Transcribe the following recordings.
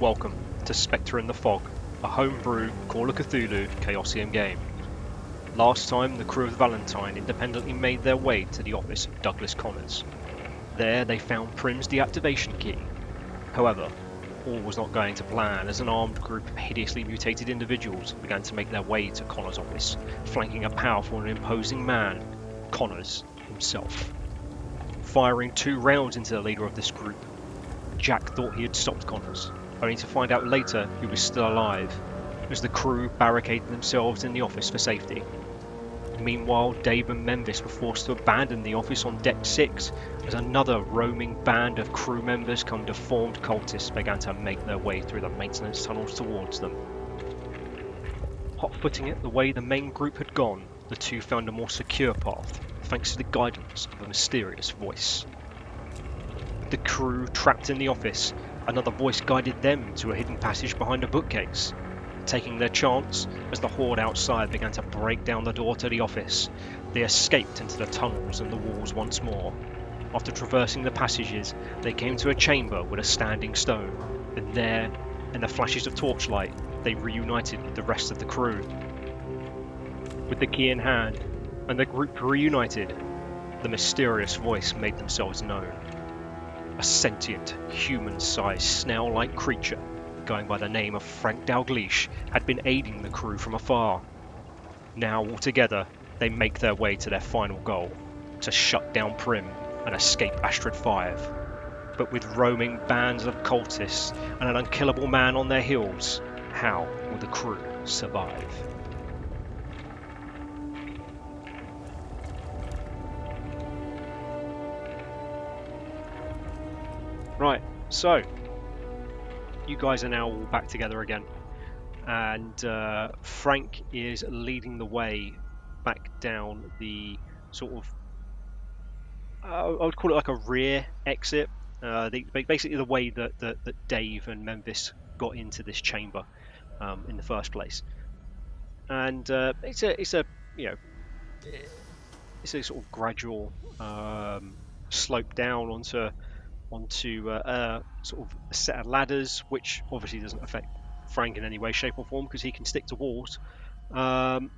Welcome to Spectre in the Fog, a homebrew Call of Cthulhu Chaosium game. Last time, the crew of Valentine independently made their way to the office of Douglas Connors. There, they found Prim's deactivation key. However, all was not going to plan as an armed group of hideously mutated individuals began to make their way to Connors' office, flanking a powerful and imposing man, Connors himself. Firing two rounds into the leader of this group, Jack thought he had stopped Connors, only to find out later he was still alive, as the crew barricaded themselves in the office for safety. Meanwhile, Dave and Memphis were forced to abandon the office on deck 6 as another roaming band of crew members come deformed cultists began to make their way through the maintenance tunnels towards them. Hot footing it the way the main group had gone, the two found a more secure path, thanks to the guidance of a mysterious voice. The crew trapped in the office, another voice guided them to a hidden passage behind a bookcase. Taking their chance, as the horde outside began to break down the door to the office, they escaped into the tunnels and the walls once more. After traversing the passages, they came to a chamber with a standing stone, and there, in the flashes of torchlight, they reunited with the rest of the crew. With the key in hand, and the group reunited, the mysterious voice made themselves known. A sentient, human sized snail like creature, going by the name of Frank Dalglish, had been aiding the crew from afar. Now, all together, they make their way to their final goal to shut down Prim and escape Astrid 5. But with roaming bands of cultists and an unkillable man on their heels, how will the crew survive? Right, so you guys are now all back together again, and uh, Frank is leading the way back down the sort of uh, I would call it like a rear exit. Uh, the, basically, the way that, that, that Dave and Memphis got into this chamber um, in the first place, and uh, it's a it's a you know it's a sort of gradual um, slope down onto onto uh, a sort of a set of ladders, which obviously doesn't affect Frank in any way, shape, or form because he can stick to walls. Um,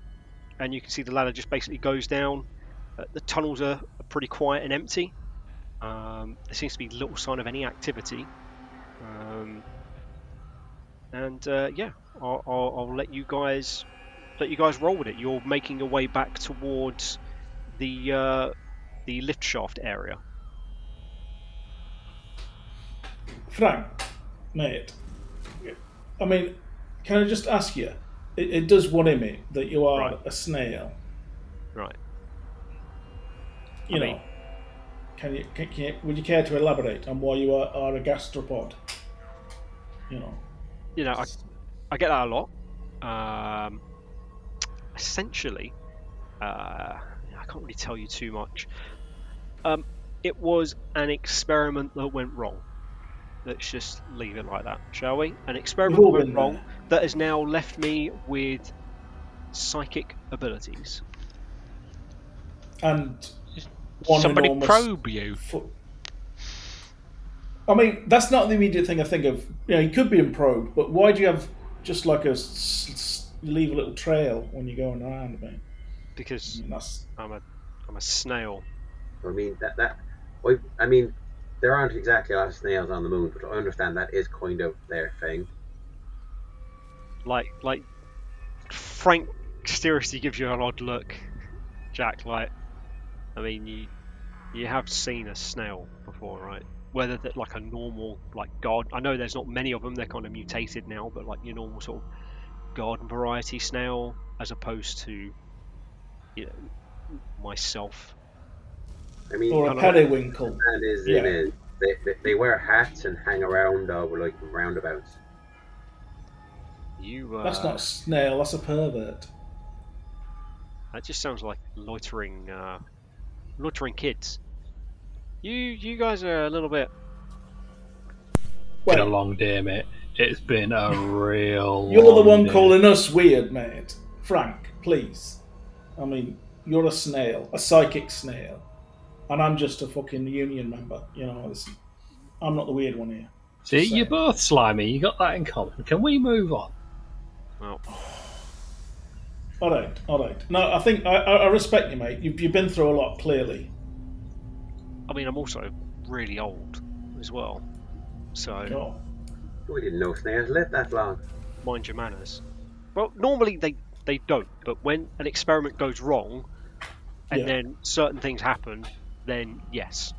and you can see the ladder just basically goes down. Uh, the tunnels are, are, pretty quiet and empty. Um, there seems to be little sign of any activity. Um, and uh, yeah, I'll, I'll, I'll, let you guys let you guys roll with it. You're making your way back towards the uh, the lift shaft area. Frank, mate, I mean, can I just ask you? It, it does worry me that you are right. a snail. Right. You I know, mean, can you, can, can you, would you care to elaborate on why you are, are a gastropod? You know. You know, I, I get that a lot. Um, essentially, uh, I can't really tell you too much. Um, it was an experiment that went wrong. Let's just leave it like that, shall we? An experiment went wrong that has now left me with psychic abilities. And somebody probe you. Fo- I mean, that's not the immediate thing I think of. You know, he could be in probe, but why do you have just like a leave a little trail when you're going around? I mean, because I mean, I'm a I'm a snail. I mean that that I mean there aren't exactly a lot of snails on the moon, but I understand that is kind of their thing. Like, like Frank seriously gives you an odd look, Jack. Like, I mean, you you have seen a snail before, right? Whether that like a normal like god. I know there's not many of them. They're kind of mutated now, but like your normal sort of garden variety snail, as opposed to you know myself I mean, or a periwinkle. That is yeah. They, they, they, wear hats and hang around uh, like roundabouts. You. Uh, that's not a snail. That's a pervert. That just sounds like loitering, uh, loitering kids. You, you guys are a little bit. Been a long day, mate. It's been a real. You're the one day. calling us weird, mate. Frank, please. I mean, you're a snail, a psychic snail and I'm just a fucking union member. You know, I'm not the weird one here. See, you're both slimy. You got that in common. Can we move on? Well, All right, all right. No, I think I, I I respect you, mate. You've, you've been through a lot, clearly. I mean, I'm also really old as well, so Oh. We didn't know snails lived that long. mind your manners. Well, normally they they don't, but when an experiment goes wrong, and Yeah. then certain things happen, then yes,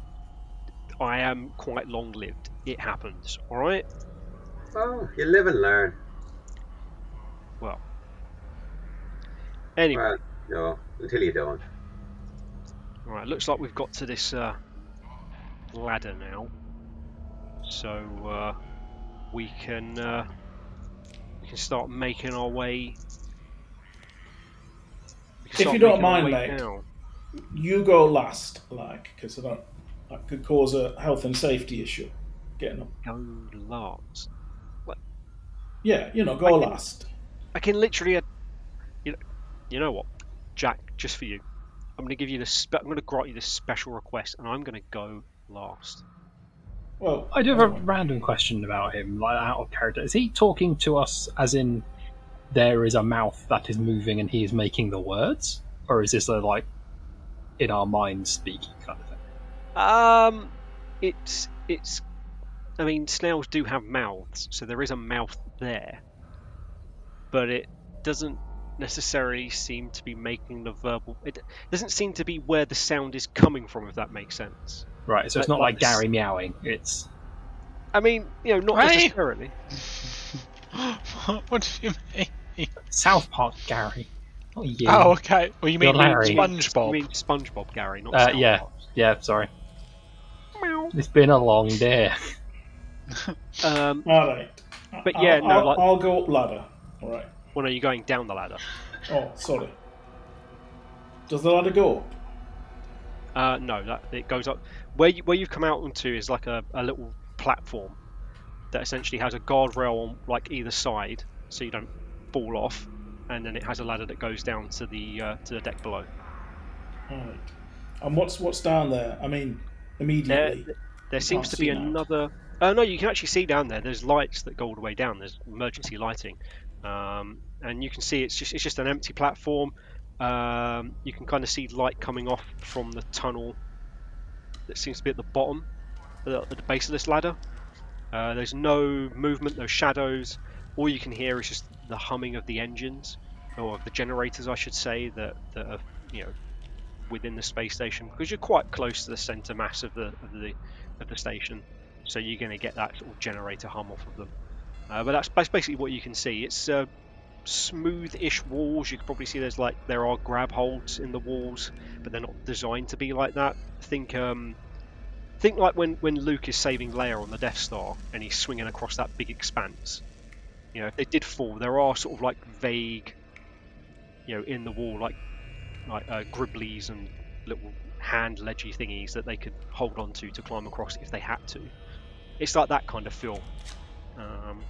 I am quite long-lived. It happens. All right. Oh, you live and learn. Well. Anyway, Well, no, until you don't. all right. Looks like we've got to this uh, ladder now, so uh, we can uh, we can start making our way. we can If start you don't mind, mate. down. You go last, like, because I. That could cause a health and safety issue. Getting up. Go last. Yeah, you know, go I can- last. I can literally, uh, you know, you know what, Jack, just for you, I'm going to give you this. Spe- I'm going to grant you this special request, and I'm going to go last. Well, I do have a anyway. random question about him, like out of character. Is he talking to us as in there is a mouth that is moving and he is making the words, or is this a like in our minds speaking kind of thing? Um, it's it's. I mean, snails do have mouths, so there is a mouth there, but it doesn't necessarily seem to be making the verbal. It doesn't seem to be where the sound is coming from, if that makes sense. Right, so it's not like like Gary meowing. It's I mean, you know, not Right. necessarily. what do you mean? South Park Gary. Not you. Oh, okay. Well, you mean Larry. You mean SpongeBob, Gary, not Uh, South yeah. Park. Yeah, sorry. Meow. It's been a long day. Um, All right. But I'll- yeah, no, I'll, like- I'll go up ladder. All right. when are you going down the ladder? Oh, sorry. Does the ladder go up? Uh, no, that it goes up. Where you, where you've come out onto is like a, a little platform that essentially has a guardrail on like either side, so you don't fall off, and then it has a ladder that goes down to the uh, to the deck below. Right. And what's what's down there? I mean, immediately. there seems to be another. Uh, no, you can actually see down there. There's lights that go all the way down. There's emergency lighting, um, and you can see it's just it's just an empty platform. Um, you can kind of see light coming off from the tunnel that seems to be at the bottom, at the base of this ladder. Uh, there's no movement, no shadows. All you can hear is just the humming of the engines, or the generators, I should say, that, that are you know within the space station because you're quite close to the center mass of the of the of the station, so you're going to get that sort of generator hum off of them. Uh, but that's, that's basically what you can see. It's uh, smooth-ish walls. You can probably see there's like there are grab holds in the walls, but they're not designed to be like that. Think um, think like when when Luke is saving Leia on the Death Star and he's swinging across that big expanse. You know, if they did fall, there are sort of like vague, you know, in the wall like like uh, gribblies and little hand ledgy thingies that they could hold on to to climb across if they had to. It's like that kind of feel. Um,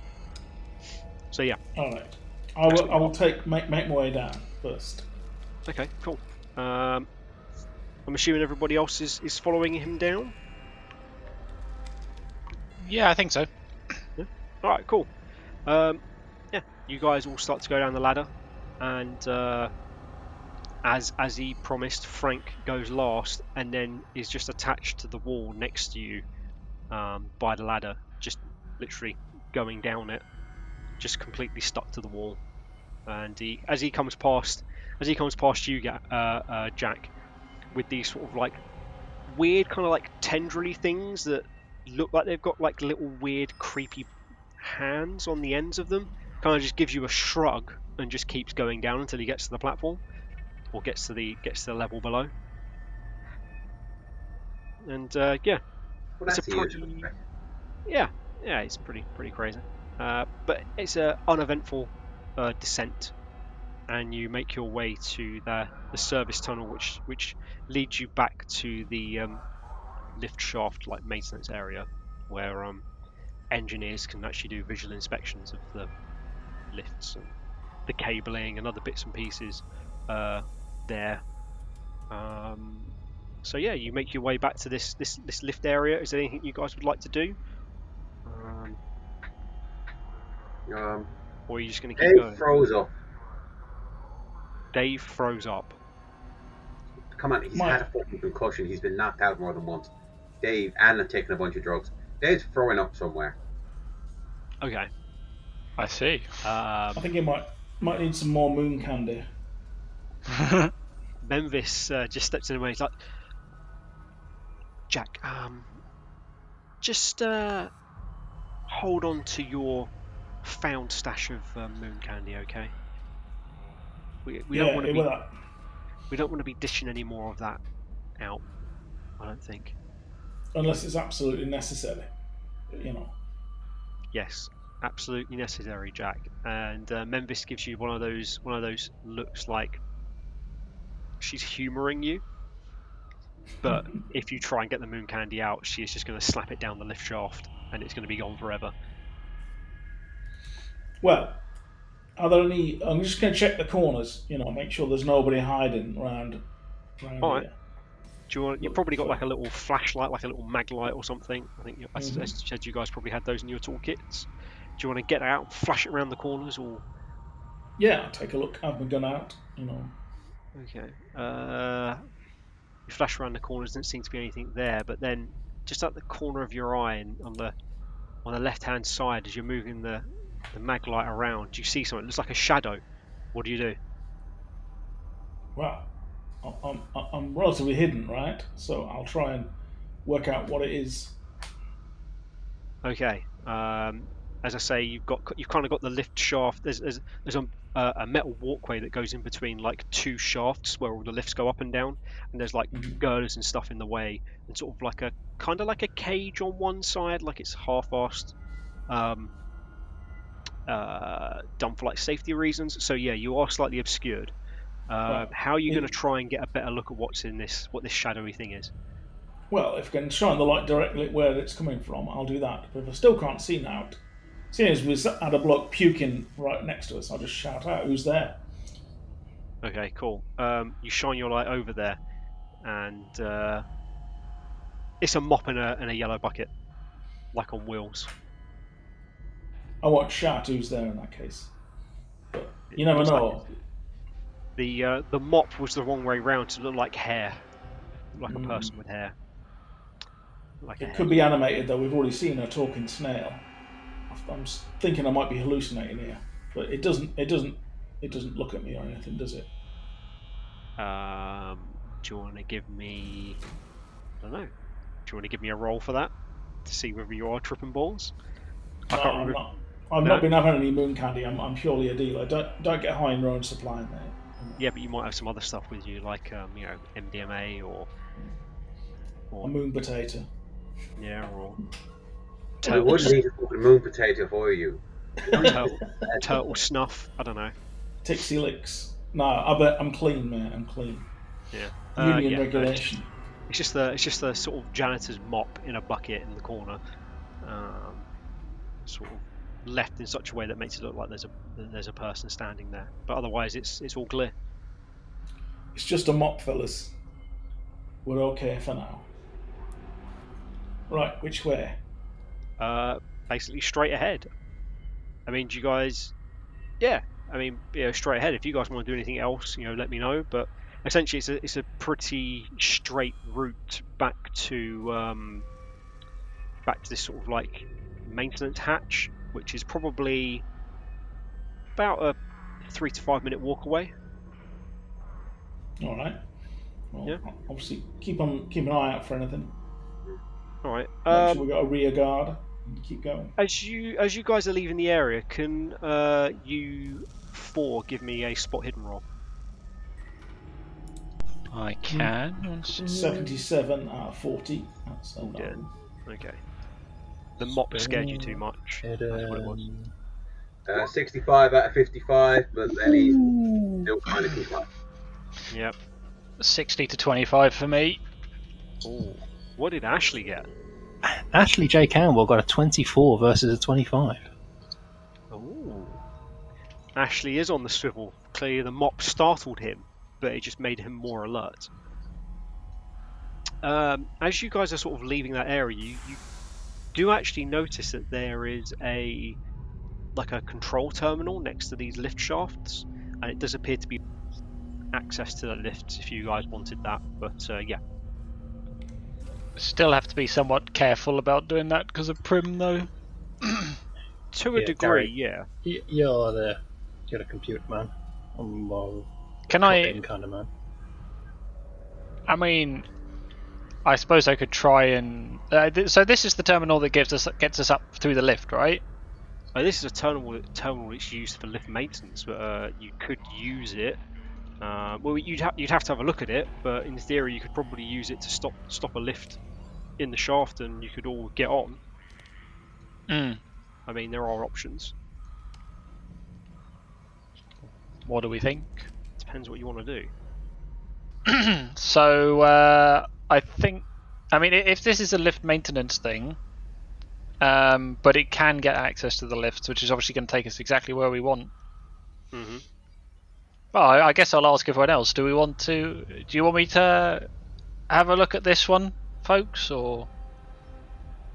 so yeah, All right. I will. I will take make make my way down first. okay, cool. Um, I'm assuming everybody else is, is following him down. Yeah, I think so. All right, cool. Um, yeah, you guys all start to go down the ladder, and uh, as as he promised, Frank goes last, and then is just attached to the wall next to you um, by the ladder, just literally going down it, just completely stuck to the wall. And he, as he comes past, as he comes past you, uh, uh, Jack, with these sort of like weird kind of like tendrily things that look like they've got like little weird creepy hands on the ends of them. Kind of just gives you a shrug and just keeps going down until he gets to the platform or gets to the gets to the level below. And uh, yeah, Well, It's a pretty- yeah, yeah, it's pretty pretty crazy. Uh, but it's a uneventful uh, descent, and you make your way to the the service tunnel, which which leads you back to the um, lift shaft like maintenance area, where um, engineers can actually do visual inspections of the lifts and the cabling and other bits and pieces uh, there. Um, so yeah, you make your way back to this, this this lift area. Is there anything you guys would like to do? Um, Um, or are you just going to keep Dave going? froze up. Dave froze up. Come on, he's My- had a fucking concussion. He's been knocked out more than once. Dave and have taken a bunch of drugs. Dave's throwing up somewhere. Okay. I see. I Um, think he might might need some more moon candy. Memphis uh, just steps in way. He's like, Jack, um, just uh, hold on to your found stash of uh, moon candy, okay? We, we yeah, don't want to be that. we don't want to be dishing any more of that out. I don't think. unless it's absolutely necessary. You know. Yes, absolutely necessary, Jack. And uh, Memphis gives you one of those one of those looks like she's humouring you. But if you try and get the moon candy out, she is just going to slap it down the lift shaft, and it's going to be gone forever. Well, are there any? I'm just going to check the corners. You know, make sure there's nobody hiding around. around All right. here. Do you want? You've probably got like a little flashlight, like a little mag light or something. I think you, I s- I said you guys probably had those in your toolkits. Do you want to get out, flash it around the corners, or Yeah, take a look. Have my gun out. You know. Okay. Uh, you flash around the corners, doesn't seem to be anything there, but then just at the corner of your eye and on the on the left hand side as you're moving the, the mag light around, do you see something. It looks like a shadow. What do you do? Well, I'm, I'm, I'm relatively hidden, right? So I'll try and work out what it is. Okay. Um, as I say, you've got you've kind of got the lift shaft. There's there's, there's a, uh, a metal walkway that goes in between like two shafts where all the lifts go up and down, and there's like Mhm. girders and stuff in the way, and sort of like a kind of like a cage on one side, like it's half-assed, um, uh, done for like safety reasons. So yeah, you are slightly obscured. Uh, Right. How are you In- going to try and get a better look at what's in this, what this shadowy thing is? Well, if I can shine the light directly where it's coming from, I'll do that. But if I still can't see now, seeing as we had a bloke puking right next to us, I'll just shout out, "Who's there?" Okay, cool. Um, you shine your light over there, and uh, it's a mop in a, and a yellow bucket, like on wheels. I won't shout who's there in that case. But you never looks like know. The uh, the mop was the wrong way round to look like hair, like a Mm. person with hair. Like It hair. could be animated though. We've already seen a talking snail. I'm thinking I might be hallucinating here, but it doesn't. It doesn't. It doesn't look at me or anything, does it? Um, do you want to give me? I don't know. Do you want to give me a roll for that to see whether you are tripping balls? I No, can't I'm remember. not. I've No? not been having any moon candy. I'm, I'm purely a dealer. Don't don't get high in your own supply, mate. Yeah, but you might have some other stuff with you, like um, you know MDMA or A moon potato. yeah, or I wouldn't need a moon potato for you. turtle, turtle snuff. I don't know. Tixie licks. No, I bet I'm clean, man. I'm clean. Yeah. Uh, Union yeah, no, regulation. It's just the it's just the sort of janitor's mop in a bucket in the corner, um, sort of left in such a way that makes it look like there's a there's a person standing there. But otherwise, it's it's all clear. It's just a mop, fellas. We're okay for now. Right, which way? Uh, basically straight ahead. I mean, do you guys? Yeah. I mean, yeah, straight ahead. If you guys want to do anything else, you know, let me know. But essentially, it's a it's a pretty straight route back to um, back to this sort of like maintenance hatch, which is probably about a three to five minute walk away. All right. Well, Yeah. obviously, keep on keep an eye out for anything. All right. Um, sure we got a rear guard. And keep going. as you as you guys are leaving the area, can uh, you four give me a spot hidden roll? I can. One. Seventy-seven out of forty. That's a no. Okay. The mop scared you too much. That's what it was. Uh, 65 out of 55, but then he's still kind of keep up. Yep. 60 to 25 for me. Ooh. What did Ashley get? Ashley J. Campbell got a 24 versus a 25. Ooh. Ashley is on the swivel. Clearly, the mop startled him, but it just made him more alert. Um, as you guys are sort of leaving that area, you, you do actually notice that there is a like a control terminal next to these lift shafts, and it does appear to be access to the lifts if you guys wanted that. But uh, yeah, Still have to be somewhat careful about doing that because of Prim, though. to a Yeah, degree, Gary. yeah. Y- You're the you're the computer man. I'm more Can I? kind of man. I mean, I suppose I could try and. Uh, th- so this is the terminal that gives us gets us up through the lift, right? Uh, this is a terminal terminal that's used for lift maintenance, but uh, you could use it. Uh, well, you'd ha- you'd have to have a look at it, but in theory, you could probably use it to stop stop a lift in the shaft, and you could all get on. Mm. I mean, there are options. What do we think? Depends what you want to do. So uh, I think, I mean, if this is a lift maintenance thing, um, but it can get access to the lifts, which is obviously going to take us exactly where we want. hmm Well, I, I guess I'll ask everyone else. Do we want to? Do you want me to have a look at this one, folks, or?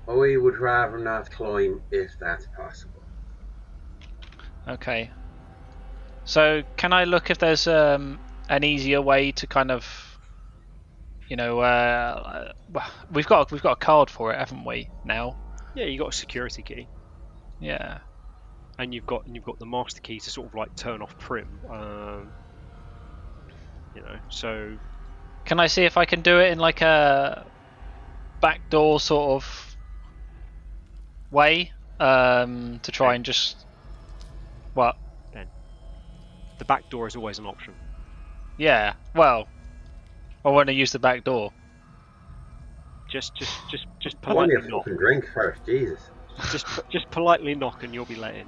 I would rather not climb if that's possible. Okay. So can I look if there's um, an easier way to kind of, you know, uh, we've got we've got a card for it, haven't we? Now. Yeah, you got a security key, Yeah. And you've got and you've got the master key to sort of like turn off Prim. Um, you know, so Can I see if I can do it in like a backdoor sort of way um, to try and just what? Then the back door is always an option. Yeah. Well, I want to use the back door. Just just just just I want politely your knock. fucking drink first, Jesus. Just just politely knock, and you'll be let in.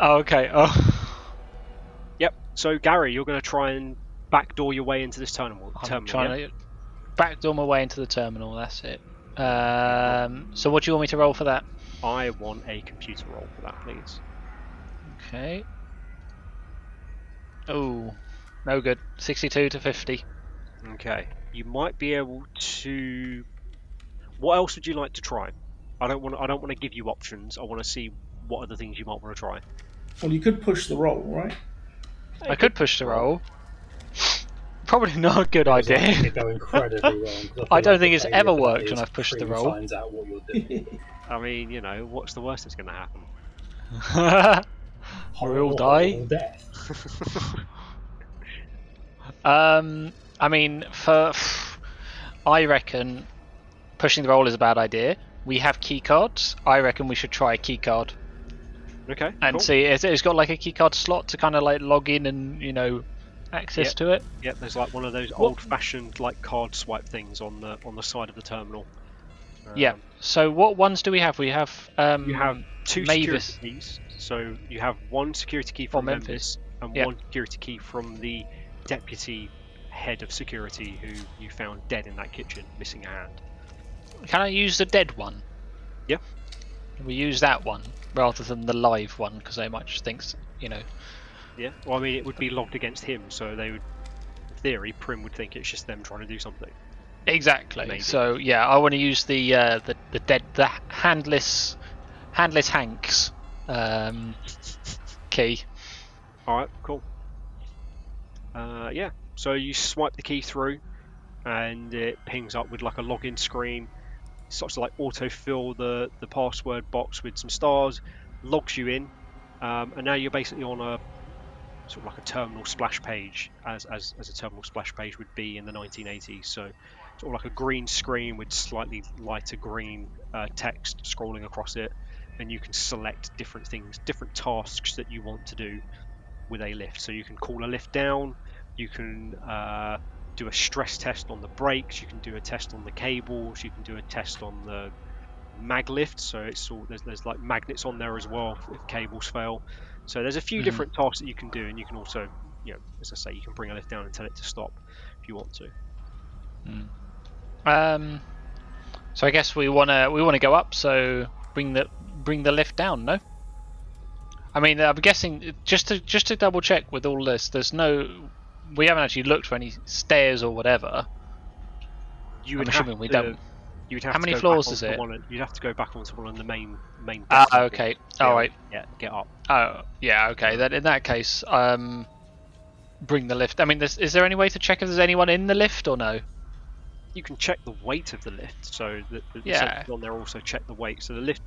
Oh, okay. Oh. Yep. So Gary, you're going to try and backdoor your way into this terminal. I'm terminal trying yeah? to backdoor my way into the terminal. That's it. Um, so what do you want me to roll for that? I want a computer roll for that, please. Okay. Oh, no good. Sixty-two to fifty. Okay. You might be able to. What else would you like to try? I don't want. I don't want to give you options. I want to see what other things you might want to try. Well, you could push the roll, right? I could push the roll. Probably not a good idea. likely to go incredibly wrong. 'cause I don't think it's ever worked when I've pushed the roll. Finds out what you're doing. I mean, you know, what's the worst that's going to happen? We all die. death. um, I mean, for I reckon pushing the roll is a bad idea. We have key cards. I reckon we should try a key card Okay. and cool. see. It's, it's got like a key card slot to kind of like log in and you know access Yep. to it. Yep. There's like one of those old-fashioned like card swipe things on the on the side of the terminal. yeah. Um, So what ones do we have? We have um, You have two Mavis. security keys. So you have one security key from Memphis. Memphis and Yeah. one security key from the deputy head of security who you found dead in that kitchen, missing a hand. Can I use the dead one? Yeah. We use that one rather than the live one because they might just think, you know. Yeah. Well, I mean, it would be logged against him, so they would, in theory, Prim would think it's just them trying to do something. Exactly. Maybe. So yeah, I want to use the uh, the the dead the handless handless Hanks um, key. All right. Cool. Uh, yeah. So you swipe the key through, and it pings up with like a login screen. Starts to like autofill the the password box with some stars, logs you in, um, and now you're basically on a sort of like a terminal splash page, as as, as a terminal splash page would be in the 1980s. So sort of like a green screen with slightly lighter green uh, text scrolling across it, and you can select different things, different tasks that you want to do with a lift. So you can call a lift down, you can uh, do a stress test on the brakes, you can do a test on the cables, you can do a test on the mag lift. So it's all there's, there's like magnets on there as well if cables fail. So there's a few Mhm. different tasks that you can do, and you can also, you know, as I say, you can bring a lift down and tell it to stop if you want to. Um, so I guess we wanna we wanna go up. So bring the bring the lift down. No. I mean, I'm guessing just to just to double check with all this, there's no. We haven't actually looked for any stairs or whatever. You I'm assuming have we to, don't. You'd have How many floors is it? One you'd have to go back onto one of the main main. Ah, think, okay. able- Alright. Yeah, get up. Oh, yeah, okay. Then in that case, um, bring the lift. I mean, is there any way to check if there's anyone in the lift or no? You can check the weight of the lift, so the, the the Yeah. on there also check the weight. So the lift,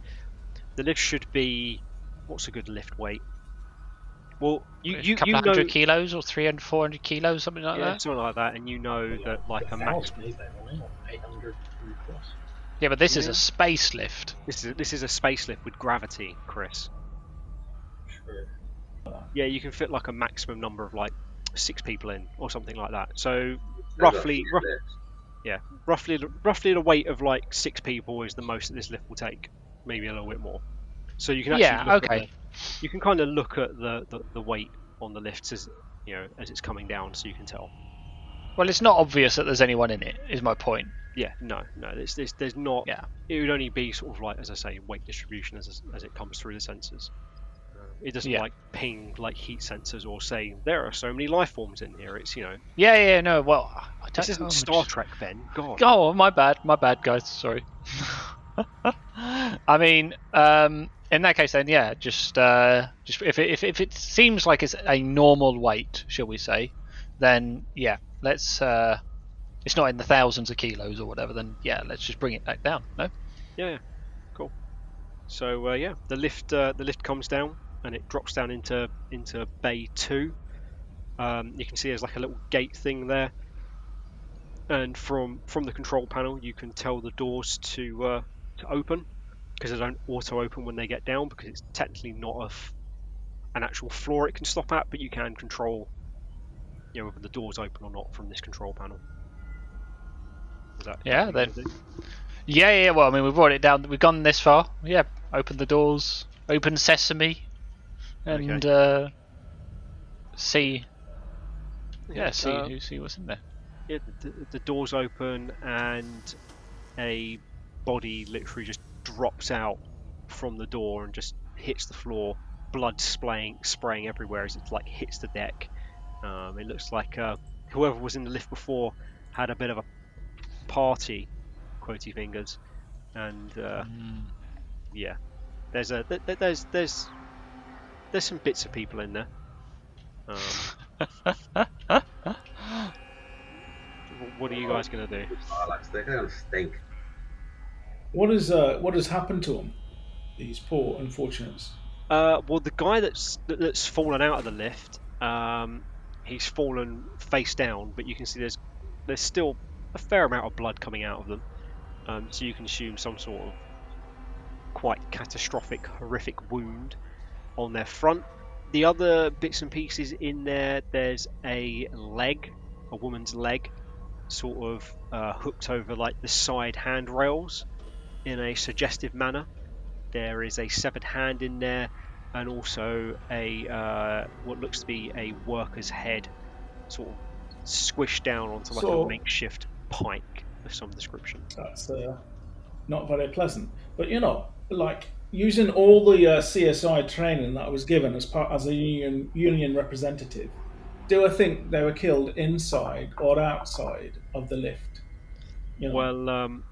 the lift should be, what's a good lift weight? Well, you a you, couple you of know, hundred kilos or 300, 400 kilos, something like yeah, that. something like that, and you know that like a max. thousand, is there, right? Or 800 plus. Yeah, but this is a space lift. This is this is a space lift with gravity, Chris. True. Yeah, you can fit like a maximum number of like six people in or something like that. So They've roughly, six rough, yeah, roughly, roughly the weight of like six people is the most that this lift will take. Maybe a little bit more. So you can actually Yeah, look at okay. You can kind of look at the, the, the weight on the lifts as you know as it's coming down, so you can tell. Well, it's not obvious that there's anyone in it. Is my point. Yeah, no, no, there's there's, there's not. Yeah. It would only be sort of like as I say, weight distribution as as it comes through the sensors. It doesn't Yeah. like ping like heat sensors or say there are so many life forms in here. It's you know Yeah, yeah, no. Well, I this isn't Star Trek, Ben. God. Oh, my bad, my bad, guys. Sorry. I mean, um, in that case, then yeah, just uh, just if it, if if it seems like it's a normal weight, shall we say, then yeah, let's. Uh, it's not in the thousands of kilos or whatever. Then yeah, let's just bring it back down. No. Yeah, cool. So uh, yeah, the lift uh, the lift comes down and it drops down into into bay two. Um, you can see there's like a little gate thing there, and from from the control panel you can tell the doors to uh, to open because they don't auto open when they get down because it's technically not a f- an actual floor it can stop at, but you can control you know whether the doors open or not from this control panel. Is that Yeah, then- Yeah, yeah. Well, I mean, we've brought it down. We've gone this far. Yeah, open the doors, open sesame, and uh, see. Yeah, see uh, see what's in there. Yeah, the, the doors open and a body literally just drops out from the door and just hits the floor, blood spraying spraying everywhere as it like hits the deck. Um, it looks like uh, whoever was in the lift before had a bit of a party, quotey fingers, and uh, Mm. yeah, there's a th- th- there's there's there's some bits of people in there. Um, what are you guys gonna do? Bollocks, they're gonna stink. What is uh, what has happened to them? These poor unfortunates. Uh, well, the guy that's that's fallen out of the lift, um, he's fallen face down, but you can see there's there's still a fair amount of blood coming out of them. Um, so you can assume some sort of quite catastrophic, horrific wound on their front. The other bits and pieces in there, there's a leg, a woman's leg, sort of uh, hooked over like the side handrails in a suggestive manner. There is a severed hand in there, and also a uh, what looks to be a worker's head, sort of squished down onto like So- a makeshift pike of some description. That's uh, not very pleasant. But you know, like using all the uh, CSI training that I was given as part as a union union representative, do I think they were killed inside or outside of the lift? You know, Well, um,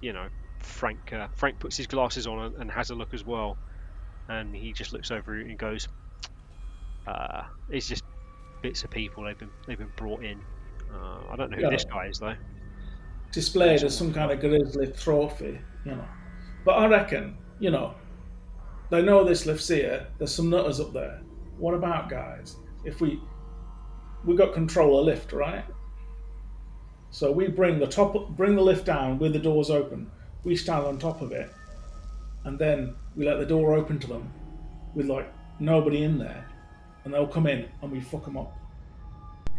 you know, Frank uh, Frank puts his glasses on and- has a look as well, and he just looks over and goes, uh, "It's just bits of people they've been they've been brought in. Uh, I don't know who Yeah. this guy is though. displayed as some kind of grisly trophy, you know. But I reckon, you know, they know this lift's here. There's some nutters up there. What about guys? If we we got control of lift, right? So we bring the top, bring the lift down with the doors open. We stand on top of it, and then we let the door open to them with like nobody in there, and they'll come in and we fuck them up.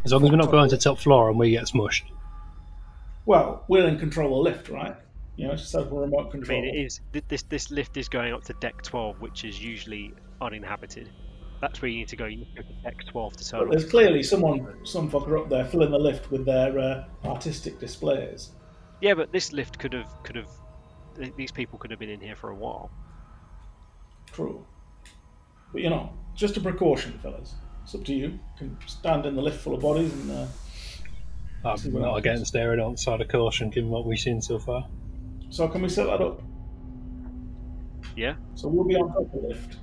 As long as we're not going to top floor and we get smushed. Well, we're in control of the lift, right? You know, it's just over remote control. I control. mean, it is this this lift is going up to deck 12, which is usually uninhabited. That's where you need to go. You need to go to deck 12 to turn But there's clearly someone, some fucker up there filling the lift with their uh, artistic displays. Yeah, but this lift could have could have th- these people could have been in here for a while. True. But you know, just a precaution, fellas. It's up to you. You can stand in the lift full of bodies and. Uh, See I'm what not happens. against erring on the side of caution given what we've seen so far. So can we set that up? Yeah. So we'll be on top of the lift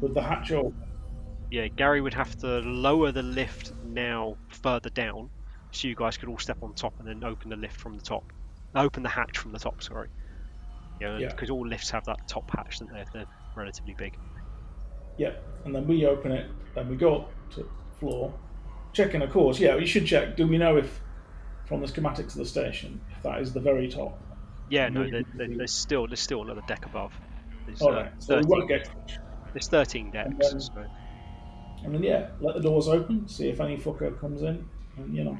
with the hatch open. Yeah, Gary would have to lower the lift now further down, so you guys could all step on top and then open the lift from the top. Open the hatch from the top. Sorry. Yeah, Yeah. because all lifts have that top hatch, don't they? They're relatively big. Yeah, and then we open it, then we go up to floor, checking, of course. Yeah, we should check. Do we know if from the schematics of the station if that is the very top? Yeah, no, there, we there's still there's still another deck above. There's, All uh, right, so we 13 won't get. There's 13 decks. then- so- And then yeah, let the doors open, see if any fucker comes in, and you know,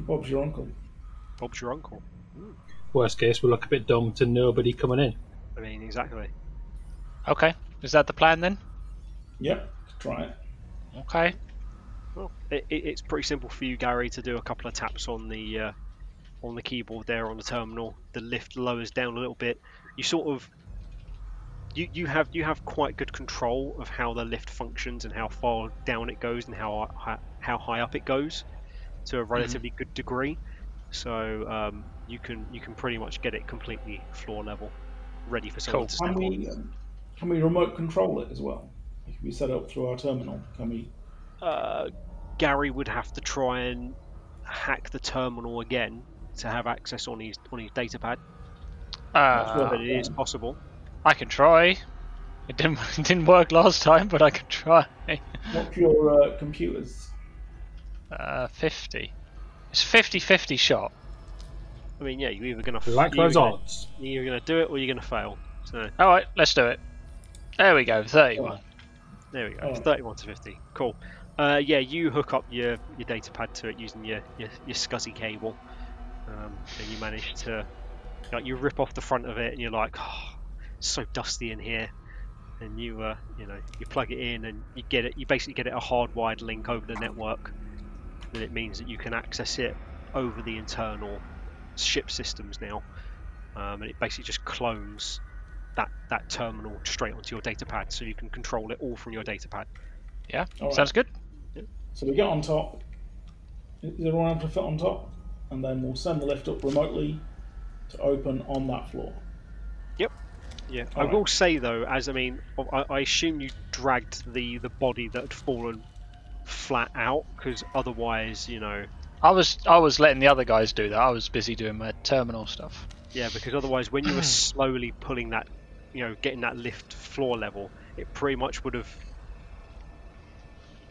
Bob's your uncle. Bob's your uncle. Worst case, we look a bit dumb to nobody coming in. I mean, exactly. Okay, is that the plan then? Yep, try it. Okay. Well, it, it, it's pretty simple for you, Gary, to do a couple of taps on the uh, on the keyboard there on the terminal. The lift lowers down a little bit. You sort of you, you have you have quite good control of how the lift functions and how far down it goes and how hi- how high up it goes to a relatively good degree. So um, you can you can pretty much get it completely floor level, ready for someone Cool. to Can step on. we um, can we remote control it as well? Can we set it up through our terminal, can we? uh, Gary would have to try and hack the terminal again to have access on his on his data pad, Uh, but it is possible. I can try. It didn't it didn't work last time, but I can try. What's your uh, computers? Uh, 50. It's 50-50 shot. I mean, yeah, you're either gonna Like you're those either gonna- odds. You're gonna do it or you're gonna fail. So All right, let's do it. There we go. 31. there we go. Alright. 31 to 50. Cool. Uh, yeah, you hook up your, your data pad to it using your your, your SCSI cable, um, and you manage to like you rip off the front of it, and you're like, oh, it's so dusty in here. And you uh, you know you plug it in and you get it. You basically get it a hardwired link over the network. And it means that you can access it over the internal ship systems now, um, and it basically just clones that that terminal straight onto your data pad, so you can control it all from your data pad. Yeah, All right. sounds good. So we get on top. Is everyone able to fit on top? And then we'll send the lift up remotely to open on that floor. Yep. Yeah, I Alright. will say though, as I mean, I, I assume you dragged the the body that had fallen flat out because otherwise, you know, I was I was letting the other guys do that. I was busy doing my terminal stuff. yeah, because otherwise, when you were slowly pulling that, you know, getting that lift floor level, it pretty much would have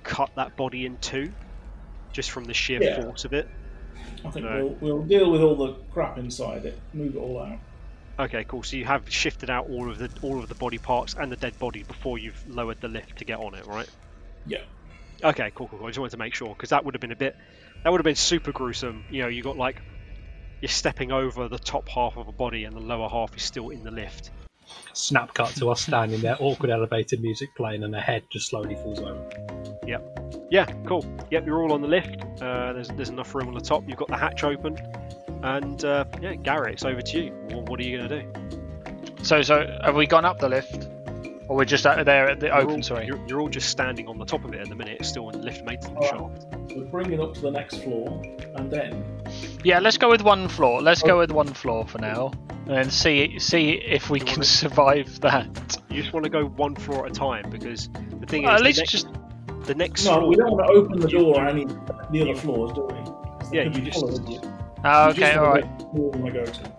cut that body in two, just from the sheer Yeah. force of it. I think No. we'll, we'll deal with all the crap inside it, move it all out. Okay, cool. So you have shifted out all of the all of the body parts and the dead body before you've lowered the lift to get on it, right? Yeah. Okay, cool, cool. cool. I just wanted to make sure because that would have been a bit, that would have been super gruesome. You know, you got like, you're stepping over the top half of a body and the lower half is still in the lift. Snap cut to us standing there, awkward elevator music playing, and a head just slowly falls over. Yep. Yeah, cool. Yep, you're all on the lift. Uh, there's there's enough room on the top. You've got the hatch open, and uh, yeah, Gary, it's over to you. What, what are you gonna do? So so have we gone up the lift, or we're just out there at the You're open? all, Sorry. You're, you're all just standing on the top of it at the minute. Still in the lift maintenance Alright. shaft. So we bring it up to the next floor, and then Yeah, let's go with one floor. Let's go with one floor for now, and then see see if we You can wanna- survive that. You just want to go one floor at a time because the thing is, at least next, just the next no, floor. we don't want to open the door on any the other floors, do we? they Yeah, you just- full of idiots. Ah, You okay, just all wanna right, go to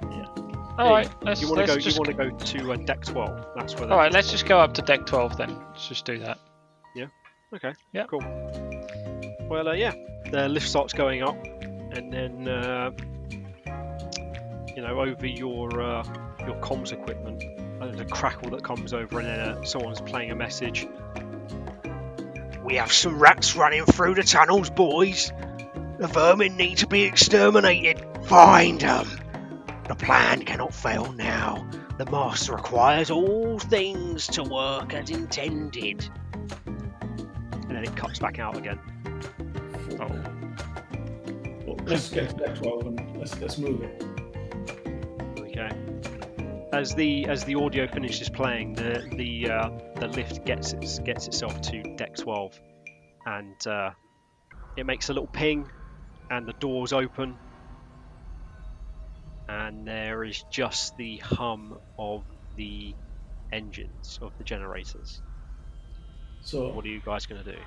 all right. Let's You want to go? just You want to go to uh, deck twelve? That's where. all right. Let's just go up to deck twelve then. Let's just do that. Yeah. Okay. Yeah. Cool. Well, uh, yeah, the lift starts going up, and then uh, you know over your uh, your comms equipment, uh, there's a crackle that comes over, and then uh, someone's playing a message. We have some rats running through the tunnels, boys. The vermin need to be exterminated. Find them. The plan cannot fail now. The master requires all things to work as intended and then it cuts back out again. Well, let's get to deck 12 and let's, let's move it. Okay. As the as the audio finishes playing, the the uh, the lift gets its, gets itself to deck 12, and uh, it makes a little ping, and the doors open, and there is just the hum of the engines of the generators. So What are you guys going to do?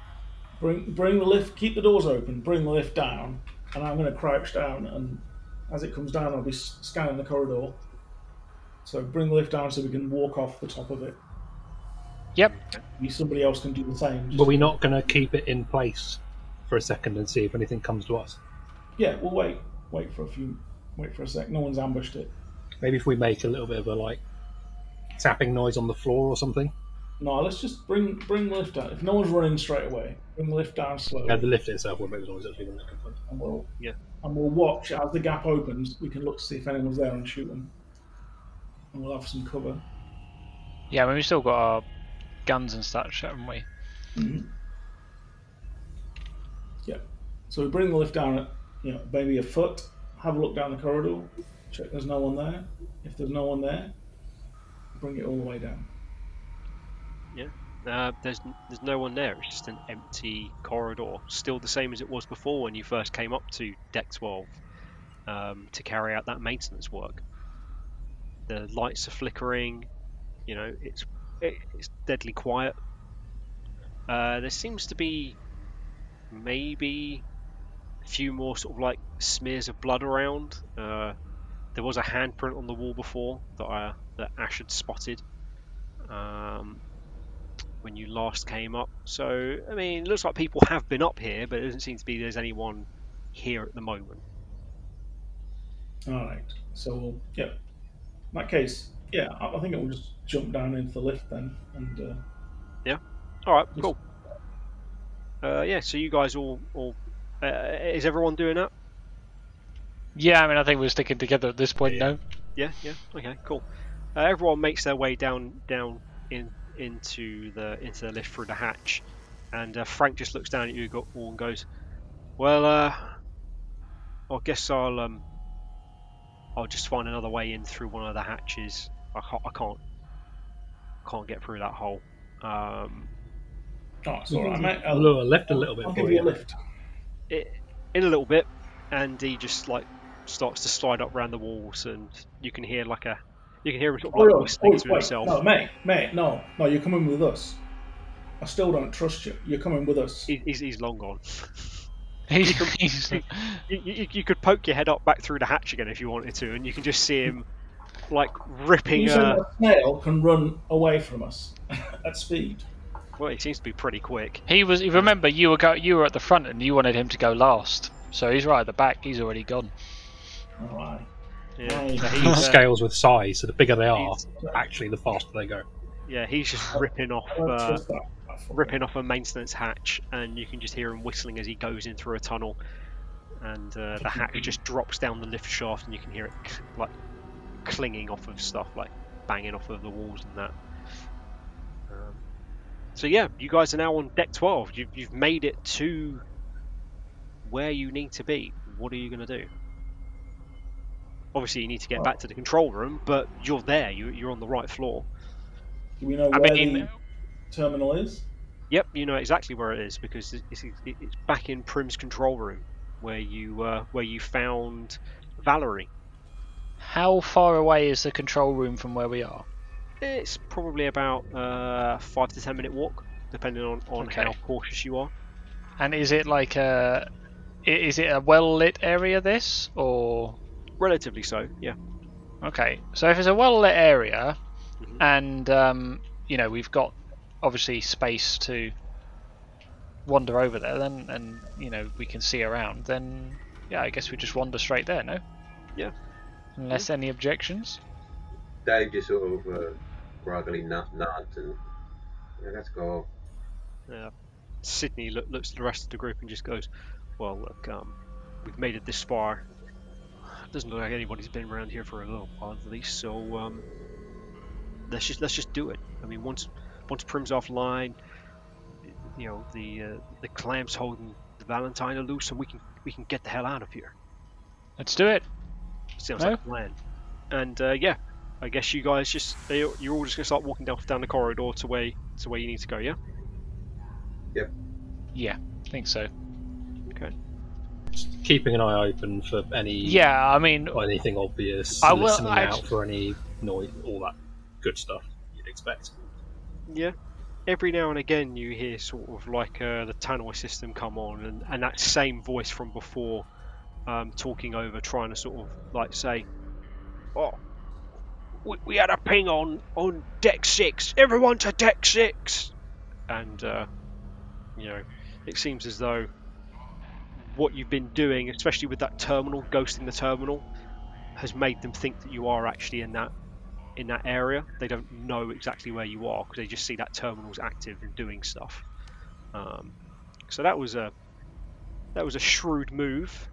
bring bring the lift. Keep the doors open. Bring the lift down, and I'm going to crouch down. And as it comes down, I'll be scanning the corridor. So bring the lift down so we can walk off the top of it. Yep. Maybe somebody else can do the same. Just- Were we not going to keep it in place for a second and see if anything comes to us? Yeah, we'll wait. Wait for a few. Wait for a sec. No one's ambushed it. Maybe if we make a little bit of a like tapping noise on the floor or something. No, let's just bring bring the lift down. If no one's running straight away, bring the lift down slowly, Yeah, the lift itself will make the noise actually. when it comes and we'll Yeah. and we'll watch as the gap opens. We can look to see if anyone's there and shoot them, and we'll have some cover. Yeah, I mean, we've still got our guns and such, haven't we? Hmm. Yeah. So we bring the lift down at you know maybe a foot. Have a look down the corridor. Check there's no one there. If there's no one there, bring it all the way down. Uh, there's there's no one there. It's just an empty corridor, still the same as it was before when you first came up to deck 12 um, to carry out that maintenance work. The lights are flickering. You know, it's it, it's deadly quiet. Uh, there seems to be maybe few more sort of like smears of blood around. Uh, there was a handprint on the wall before that I, that Ash had spotted. Um, when you last came up. So, I mean, it looks like people have been up here, but it doesn't seem to be there's anyone here at the moment. All right. So we'll yeah. In that case, yeah, I, I think it will just jump down into the lift then, and uh, All right, cool. Uh, yeah, so you guys all, all uh, is everyone doing that? Yeah, I mean, I think we're sticking together at this point, now. Yeah, yeah. Okay, cool. Uh, everyone makes their way down, down in into the into the lift through the hatch, and uh, Frank just looks down at you go- all and goes, "Well, uh, I guess I'll um, I'll just find another way in through one of the hatches. I can't, I can't, can't get through that hole. Um, oh, it's all right, mate. A little left a little bit I'll for give you a you. lift. It, in a little bit, and he just like starts to slide up around the walls, and you can hear like a you can hear him sort of Oh, like no, whistling oh, to wait, himself. no, mate, mate, no, no, you're coming with us. I still don't trust you. You're coming with us. He, he's, he's long gone. He's, he's, You, you, you could poke your head up back through the hatch again if you wanted to, and you can just see him like ripping. You said Uh, a snail can run away from us at speed. Well, he seems to be pretty quick. he was. Remember, you were go, you were at the front, and you wanted him to go last. So he's right at the back. He's already gone. All right. Yeah, Right. so uh, scales with size, so the bigger they are, actually, the faster they go. yeah, he's just ripping off. Uh, trust that. that fucker. ripping off a maintenance hatch, and you can just hear him whistling as he goes in through a tunnel. And uh, the hatch just drops down the lift shaft, and you can hear it like clinging off of stuff, like banging off of the walls and that. So yeah, you guys are now on deck 12. You've, you've made it to where you need to be. What are you going to do? Obviously, you need to get back to the control room, but you're there. You, you're on the right floor. Do we know I where mean- the terminal is? Yep, you know exactly where it is because it- it's, it's back in Prim's control room where you uh, where you found Valerie. How far away is the control room from where we are? It's probably about uh, five to ten minute walk, depending on, on Okay. how cautious you are. And is it like a? i- Is it a well lit area? This or Relatively so, yeah. okay? So if it's a well lit area, Mhm. and um, you know we've got obviously space to wander over there, then and you know we can see around, then yeah, I guess we just wander straight there. No. Yeah. Unless any objections. Dave just sort of uh, groggily nod- nods and yeah, let's go. Yeah. Sydney look, looks at the rest of the group and just goes, "Well, look, um, we've made it this far. Doesn't look like anybody's been around here for a little while at least. So um, let's just let's just do it. I mean, once once Prim's offline, you know the uh, the clamps holding the Valentine are loose, and we can we can get the hell out of here. Let's do it. Sounds No? like a plan. And uh, yeah, I guess you guys just you're you're all just gonna start walking down down the corridor to where to where you need to go. Yeah. Yeah, I think so. Okay. Just keeping an eye open for any Yeah, I mean, anything obvious, I will- listening I- out for any noise, all that good stuff you'd expect. Yeah. Every now and again, you hear sort of like uh, the tannoy system come on, and, and that same voice from before, um, talking over, trying to sort of like say, "Oh, we, we had a ping on on deck six. Everyone to deck six. And uh, you know, it seems as though what you've been doing, especially with that terminal, ghosting the terminal, has made them think that you are actually in that in that area. They don't know exactly where you are because they just see that terminal's active and doing stuff. Um, so that was a that was a shrewd move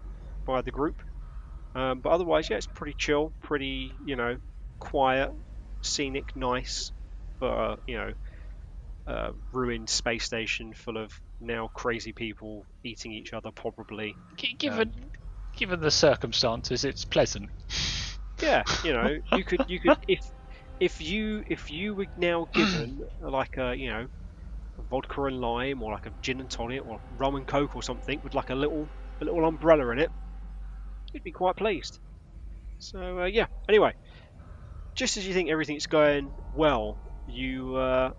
by the group. Um, but otherwise, yeah, it's pretty chill, pretty you know, quiet, scenic, nice, but uh, you know, uh, ruined space station full of now crazy people eating each other, probably. gi- given given the circumstances, it's pleasant. Yeah, you know, you could you could if if you if you were now given like a you know a vodka and lime or like a gin and tonic or rum and coke or something with like a little a little umbrella in it, you'd be quite pleased. So uh, yeah. Anyway, just as you think everything's going well, you uh,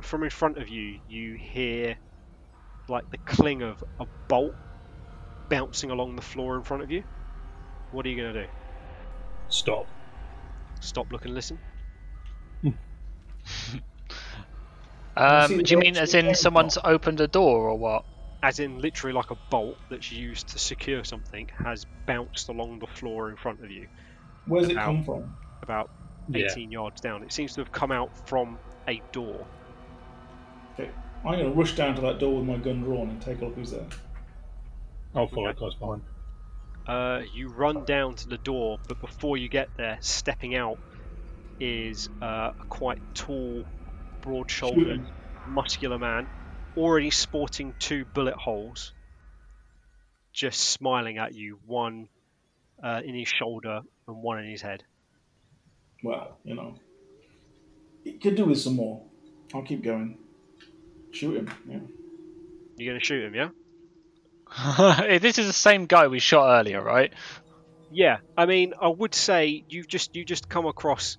from in front of you you hear like the cling of a bolt bouncing along the floor in front of you. What are you gonna do? Stop. Stop, look, and listen. Um, do you mean as in in there? someone's opened a door or what? As in, literally, like a bolt that's used to secure something has bounced along the floor in front of you, Where's it come from? About Yeah. 18 yards down. It seems to have come out from a door. Okay. I'm going to rush down to that door with my gun drawn and take a look who's there. I'll follow Okay. close behind. Uh, you run down to the door, but before you get there, stepping out is uh, a quite tall, broad-shouldered, muscular man, already sporting two bullet holes, just smiling at you, one uh, in his shoulder and one in his head. Well, you know. It could do with some more. I'll keep going. Shoot him, yeah. You're gonna shoot him, yeah? this is the same guy we shot earlier, right? Yeah. I mean, I would say you've just you just come across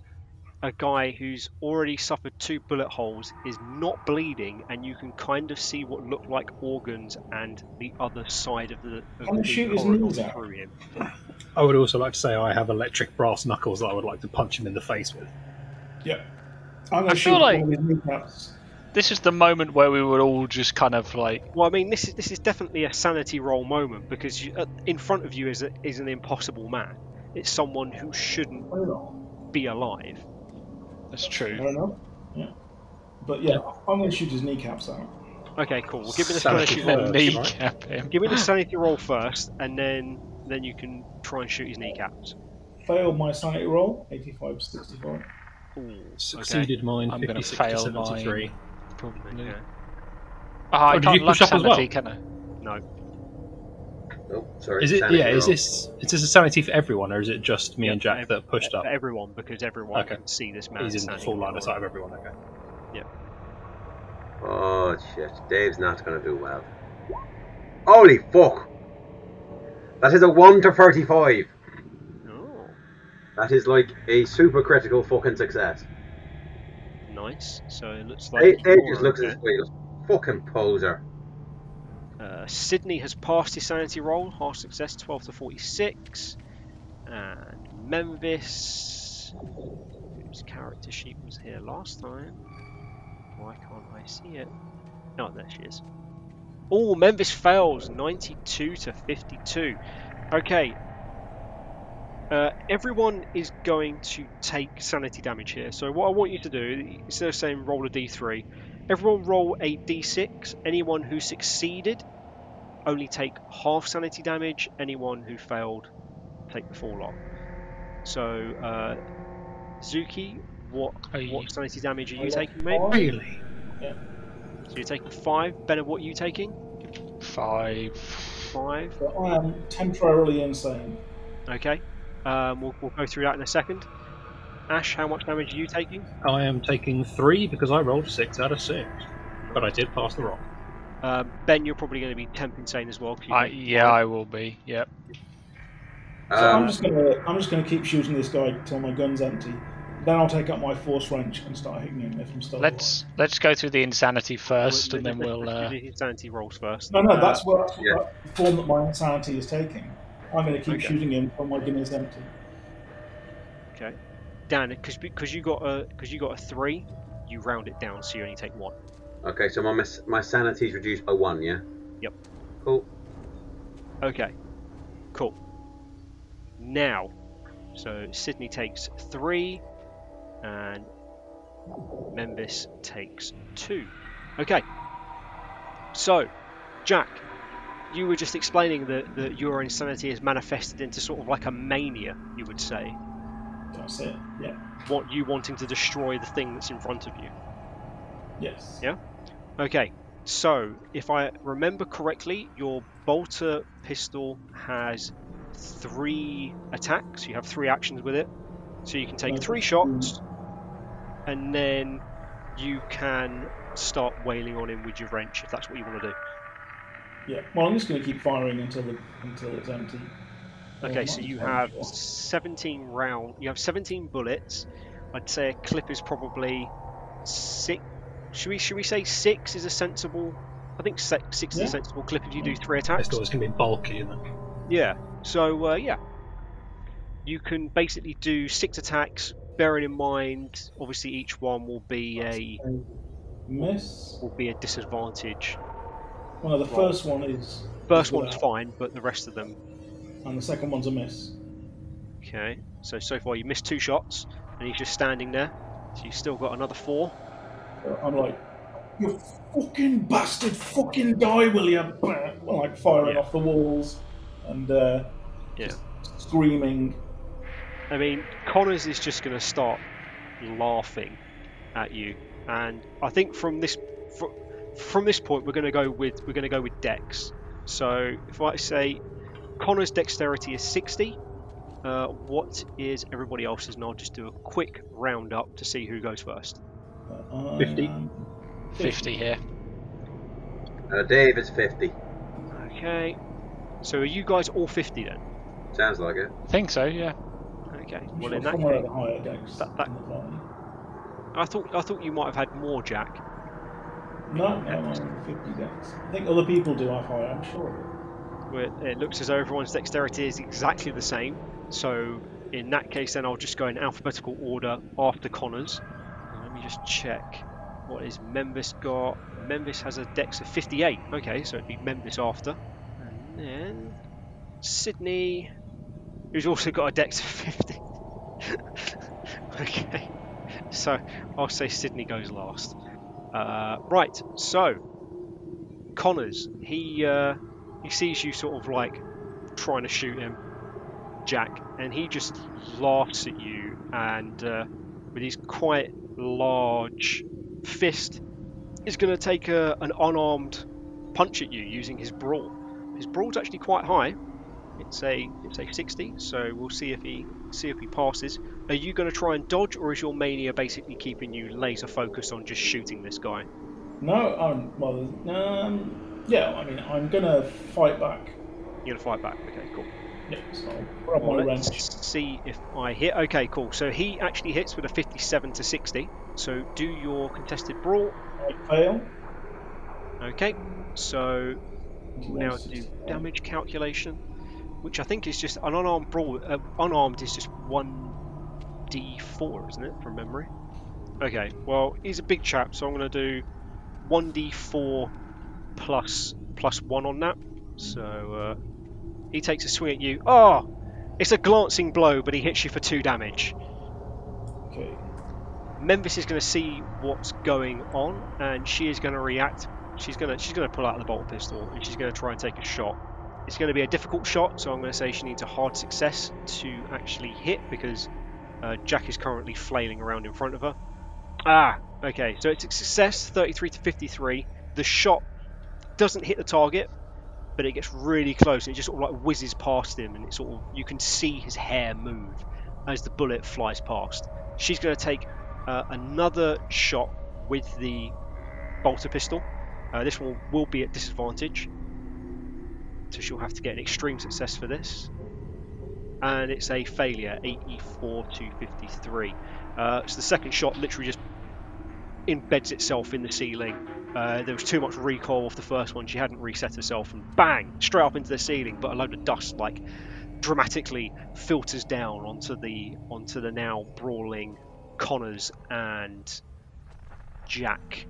a guy who's already suffered two bullet holes, is not bleeding, and you can kind of see what look like organs and the other side of the, of Can I the shoot his corridor out? him. I would also like to say I have electric brass knuckles that I would like to punch him in the face with. Yeah. I'm going I to feel like- one of his kneecaps. This is the moment where we would all just kind of like, Well, I mean, this is this is definitely a sanity roll moment because you, uh, in front of you is a, is an impossible man. It's someone who shouldn't I don't know. be alive. That's true. I true. don't know. Yeah. But yeah, I'm going to shoot his kneecaps out. Okay, cool. Well, give me the Sanity sanity roll. first, Give. Kneecap him. give me the sanity roll first, and then then you can try and shoot his kneecaps. Failed my sanity roll, 85 65. Ooh, Succeeded mine, I'm gonna 56 to fail 73. mine. Probably. Okay. Oh, ah, I Oh, did can't you push up as sanity, well? can I? No. Oh, sorry. Is it? sanity Yeah. Is roll. this? Is this a sanity for everyone, or is it just me Yeah, and Jack ev- that pushed up? Everyone, because everyone Okay. can see this man. He's in the full line of sight of everyone. Okay. Yeah. Oh shit, Dave's not gonna do well. Holy fuck! That is a one to thirty-five. Oh, That is like a super critical fucking success. nice. So it looks like Dave, Dave just looks at okay. his way, fucking poser. Uh, Sydney has passed his sanity roll, half success, 12 to 46. And Memphis, whose character sheet was here last time. Why can't I see it? Oh, there she is. Oh, Memphis fails, 92 to 52. Okay. Uh, everyone is going to take sanity damage here. So what I want you to do, instead of saying roll a d3, Everyone roll a d6. Anyone who succeeded only take half sanity damage. Anyone who failed take the full lot. So, uh, Zuki, what you- what sanity damage are you taking, mate? five. Really? So you're taking five. Bennett, what are you taking? Five. Five. But I am temporarily insane. Okay. Um, we'll, we'll go through that in a second. Ash, how much damage are you taking? I am taking three because I rolled six out of six, but I did pass the rock. Um, ben, you're probably going to be temp insane as well. you've I, yeah. I will be. Yep. So I'm Um, just gonna I'm just gonna keep shooting this guy till my gun's empty. Then I'll take up my force wrench and start hitting him if I'm still Let's let's go through the insanity first, Well, and then we'll. Uh, the insanity rolls first. No, no, Uh, that's what that's yeah. what the form that my insanity is taking. I'm gonna keep Okay. shooting him till my gun is empty. Okay, Dan, because because you got a because you got a three, you round it down so you only take one. okay, so my my is reduced by one, yeah. Yep. Cool. Okay, cool. Now, so Sydney takes three, and Memphis takes two. Okay. So, Jack, you were just explaining that, that your insanity is manifested into sort of like a mania, you would say. That's it. Yeah. What you wanting to destroy the thing that's in front of you. Yes. Yeah. Okay, so if I remember correctly, your bolter pistol has three attacks. You have three actions with it. So you can take uh, three shots, mm. and then you can start wailing on him with your wrench if that's what you want to do. Yeah. Well, I'm just gonna keep firing until the until it's empty. Okay, so you have 17 round. You have 17 bullets. I'd say a clip is probably six. Should we should we say six is a sensible? I think se- six is a sensible clip if you do three attacks. Is going to be bulky, isn't it? Yeah. So uh, yeah, you can basically do six attacks. Bearing in mind, obviously each one will be a miss. will be a disadvantage. Well, the Roll. first one is, First Is one's without. fine, but the rest of them. And the second one's a miss. Okay. So so far you missed two shots, and he's just standing there. So you've still got another four. I'm like, you fucking bastard, fucking die, will you? Like firing Yeah. off the walls and uh, Yeah. screaming. I mean, Connors is just going to start laughing at you, and I think from this fr- from this point we're going to go with we're going to go with Dex. So if I say Connor's dexterity is 60, uh, what is everybody else's? And I'll just do a quick roundup to see who goes first. Uh, 50. um, 50 here. Uh, Dave is fifty. Okay. So are you guys all 50 then? Sounds like it. I think so. Yeah. Okay. I'm Well, sure in that somewhere at case, the higher decks. that- that- in the party. I thought I thought you might have had more, Jack. No, no, I'm 50 decks. I think other people do have higher, I'm sure. It looks as though everyone's dexterity is exactly the same. So in that case, then I'll just go in alphabetical order after Connors. Let me just check what is Memphis got. Memphis has a dex of 58. Okay, so it'd be Memphis after. And then Sydney, who's also got a dex of 50. okay, so I'll say Sydney goes last. Uh, right, so Connors, he. Uh, he sees you sort of like trying to shoot him, Jack, and he just laughs at you and uh, with his quite large fist is going to take a, an unarmed punch at you using his brawl. His brawl's actually quite high. It's a it's a 60, so we'll see if he see if he passes. Are you going to try and dodge, or is your mania basically keeping you laser focused on just shooting this guy? No, I'm, well, um, yeah, I mean, I'm gonna fight back. You're going to fight back. Okay, cool. Yeah, so grab Well, my let's wrench. see if I hit. Okay, cool. So he actually hits with a 57 to 60. So do your contested brawl. I fail. Okay, so we'll now do damage calculation, which I think is just an unarmed brawl. Uh, unarmed is just 1d4, isn't it, from memory? Okay, well, he's a big chap, so I'm going to do 1d4 plus plus 1 on that. So uh, he takes a swing at you. Oh! It's a glancing blow, but he hits you for 2 damage. Okay. Memphis is going to see what's going on, and she is going to react. She's going to she's going to pull out the bolt pistol, and she's going to try and take a shot. It's going to be a difficult shot, so I'm going to say she needs a hard success to actually hit because uh, Jack is currently flailing around in front of her. Ah, okay, so it's a success, 33 to 53. The shot doesn't hit the target, but it gets really close. And it just sort of like whizzes past him, and it sort of you can see his hair move as the bullet flies past. She's going to take uh, another shot with the bolter pistol, Uh, this one will be at disadvantage, so she'll have to get an extreme success for this. And it's a failure, 84 to 53. Uh, so the second shot literally just embeds itself in the ceiling. Uh, there was too much recoil off the first one. She hadn't reset herself, and bang, straight up into the ceiling. But a load of dust, like dramatically, filters down onto the onto the now brawling Connors and Jack.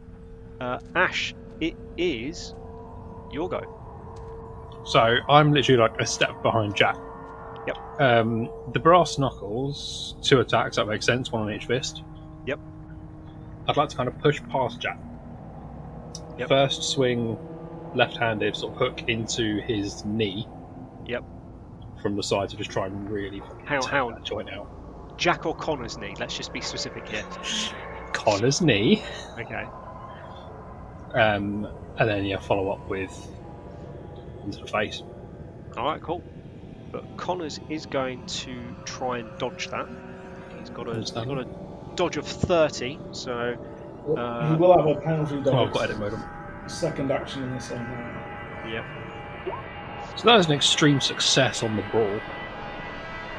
Uh, Ash, it is your go. So I'm literally like a step behind Jack. Yep. Um, the brass knuckles, two attacks, that makes sense, one on each fist. I'd like to kind of push past Jack. Yep. First swing, left handed, sort of hook into his knee. Yep. From the side to just try and really how Hang on, tear hang on. that joint out. Jack or Connor's knee? Let's just be specific here. Connor's knee. Okay. Um, and then, yeah, follow up with into the face. All right, cool. But Connors is going to try and dodge that. He's got a, he's got a dodge of 30, so Uh, he will have a penalty Oh, dodge. I've got edit mode on. Second action in the same round. yep. So that is an extreme success on the brawl.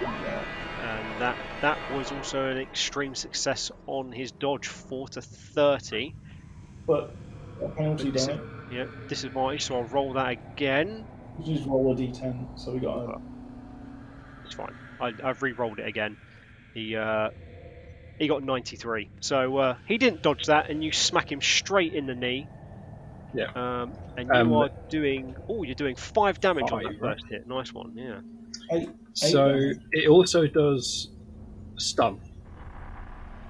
Yeah. And that that was also an extreme success on his dodge, 4 to 30. But a penalty Dis- damage. Yep, disadvantage, so I'll roll that again. Just roll a d10. So we got a. It's fine. I, I've re-rolled it again. He uh, he got 93. So uh, he didn't dodge that, and you smack him straight in the knee. Yeah. Um, and you Um, are doing. Oh, you're doing five damage on that first hit. Nice one. Yeah. Eight, eight So damage. it also does stun.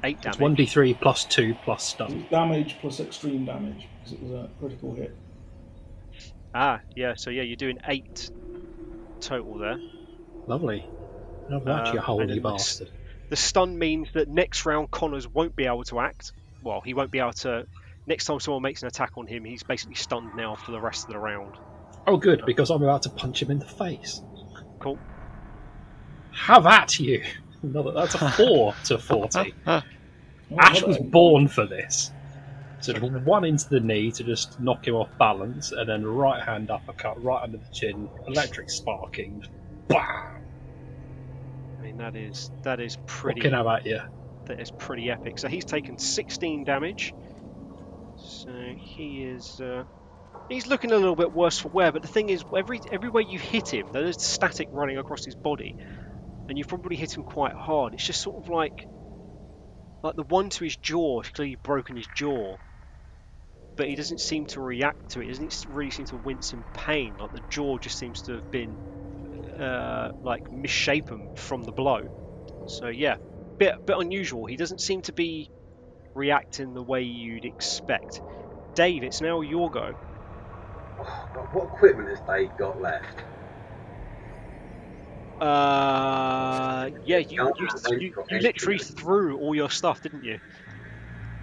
Eight damage. one d three plus two plus stun. damage plus extreme damage because it was a critical hit. Ah, yeah. So yeah, you're doing eight total there. Lovely. Love that, Um, you and holy then bastard. The stun means that next round Connors won't be able to act. Well, he won't be able to. Next time someone makes an attack on him, he's basically stunned now for the rest of the round. Oh, good, because I'm about to punch him in the face. Cool. Have at you! Another, that's a 4 to 40. Oh, Ash was born for this. So just one into the knee to just knock him off balance, and then right hand uppercut right under the chin, electric sparking. Bam! I mean, that is that is pretty. Have at you. that is pretty epic. So he's taken 16 damage. So he is uh, he's looking a little bit worse for wear. But the thing is, every everywhere you hit him, there's static running across his body, and you've probably hit him quite hard. It's just sort of like like the one to his jaw. He's clearly broken his jaw, but he doesn't seem to react to it. He doesn't really seem to wince in pain. Like the jaw just seems to have been uh, like misshapen from the blow. So yeah, bit bit unusual. He doesn't seem to be reacting the way you'd expect. Dave, it's now your go. Oh, God, what equipment has Dave got left? Uh, yeah, you you, you, you literally threw all your stuff, didn't you?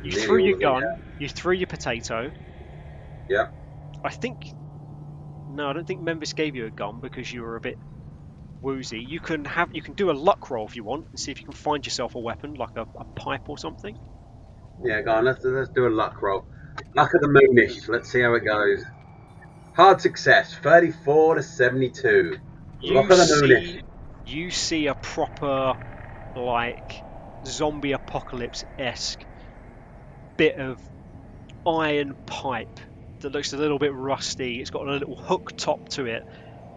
You Nearly threw your gun. yeah. You threw your potato. Yeah. I think. No, I don't think Memphis gave you a gun because you were a bit woozy. You can have you can do a luck roll if you want and see if you can find yourself a weapon like a, a pipe or something. Yeah, go on, let's, let's do a luck roll. Luck of the moonish, let's see how it goes. Hard success, 34 to 72. You Luck of the see, moonish. you see a proper like zombie apocalypse esque bit of iron pipe that looks a little bit rusty. It's got a little hook top to it,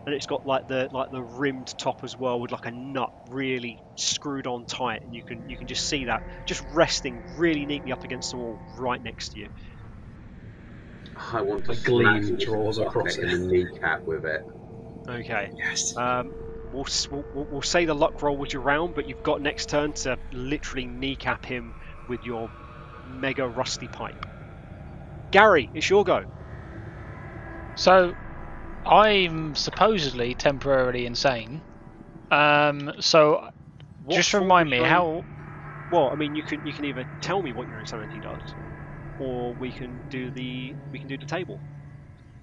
and it's got like the like the rimmed top as well with like a nut really screwed on tight, and you can you can just see that just resting really neatly up against the wall right next to you. I want to A gleam draws across fucker in the kneecap with it. Okay. Yes. Um, we'll, we'll we'll say the luck roll was your round, but you've got next turn to literally kneecap him with your mega rusty pipe. Gary, it's your go. So, I'm supposedly temporarily insane. Um, so What just remind me how. Well, I mean, you can you can either tell me what your insanity does, or we can do the we can do the table.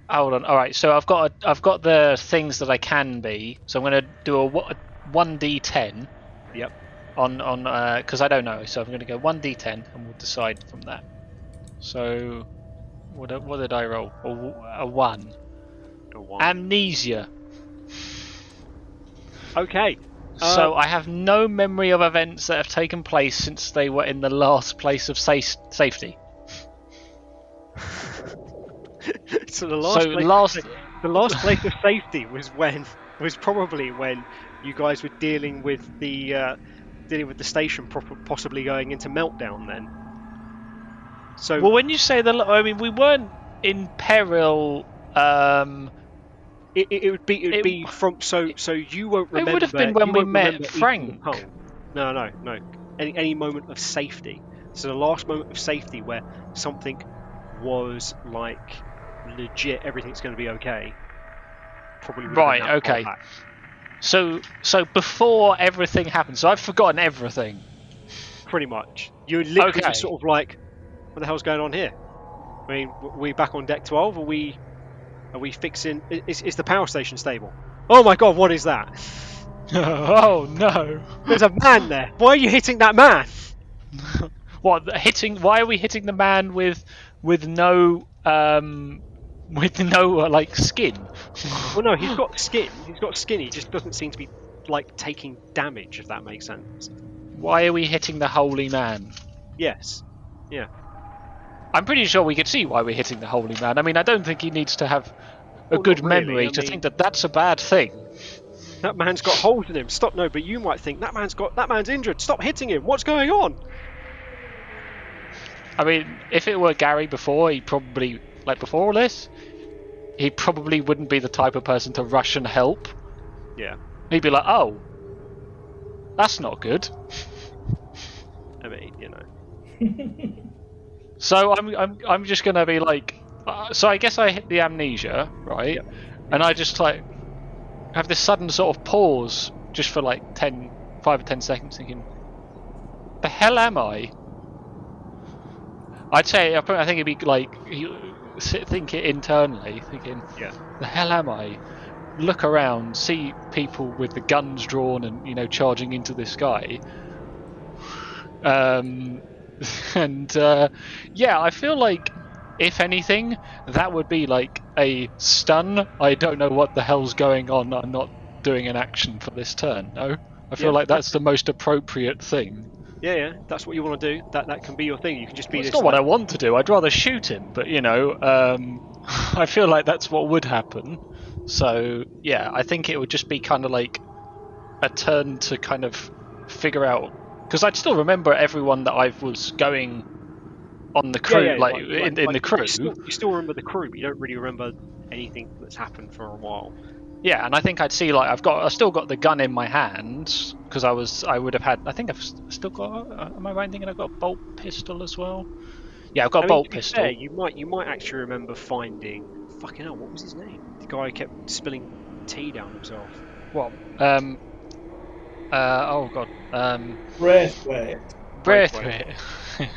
Hold on. All right. So I've got a, I've got the things that I can be. So I'm going to do a one d10. Yep. On on because I don't know. So I'm going to go one d10 and we'll decide from that. So What, what did I roll? A one. One. Amnesia. okay. so Um, I have no memory of events that have taken place since they were in the last place of safe- safety. so the last so place last, the last place of safety was when was probably when you guys were dealing with the uh, dealing with the station possibly going into meltdown then. So well, when you say the, I mean, we weren't in peril. Um, it, it, it would be it would it- be from so so you won't remember. It would have been when we met Frank. No, no, no. Any any moment of safety. So the last moment of safety where something was like legit, everything's going to be okay. Probably would have been Right, okay. so, so before everything happened, so I've forgotten everything. pretty much. You're literally Okay. sort of like, what the hell's going on here? I mean, we back on deck 12? Are we, are we fixing? Is, is the power station stable? Oh my god, what is that? oh no! There's a man there. Why are you hitting that man? What hitting? Why are we hitting the man with with no um with no uh, like skin? Well, no, he's got skin. He's got skin. He just doesn't seem to be like taking damage, if that makes sense. Why are we hitting the holy man? Yes. I'm pretty sure we could see why we're hitting the holy man. I mean, I don't think he needs to have a Well, good really, memory I to mean- think that that's a bad thing. That man's got holes in him. Stop. No, but you might think that man's got that man's injured. Stop hitting him. What's going on? I mean, if it were Gary before, he probably like before all this, he probably wouldn't be the type of person to rush and help. Yeah. He'd be like, "Oh, that's not good." I mean, you know. So I'm I'm I'm just gonna be like, uh, so I guess I hit the amnesia, right? And I just like have this sudden sort of pause, just for like 10, 5 or ten seconds, thinking, "The hell am I?" I'd say I think it'd be like you think it internally, thinking, Yeah. "The hell am I?" Look around, see people with the guns drawn and you know charging into this guy. Um, and uh, yeah, I feel like if anything, that would be like a stun. I don't know what the hell's going on. I'm not doing an action for this turn. No, I feel Yeah. like that's the most appropriate thing. Yeah, yeah. That's what you want to do. That that can be your thing. You can just be Well, it's not what I want to do. I'd rather shoot him, but you know, um, I feel like that's what would happen. So yeah, I think it would just be kind of like a turn to kind of figure out because I'd still remember everyone that I was going on the crew, yeah, like, in, in the crew. You still, you still remember the crew, but you don't really remember anything that's happened for a while. Yeah, and I think I'd see like I've got I still got the gun in my hand because I was I would have had I think I've still got uh, am I right thinking I've got a bolt pistol as well? Yeah, I've got a I mean, bolt pistol. fair, you might you might actually remember finding fucking hell. What was his name? The guy who kept spilling tea down himself. What? Um. Uh. Oh god. Um. Braithwaite. Braithwaite.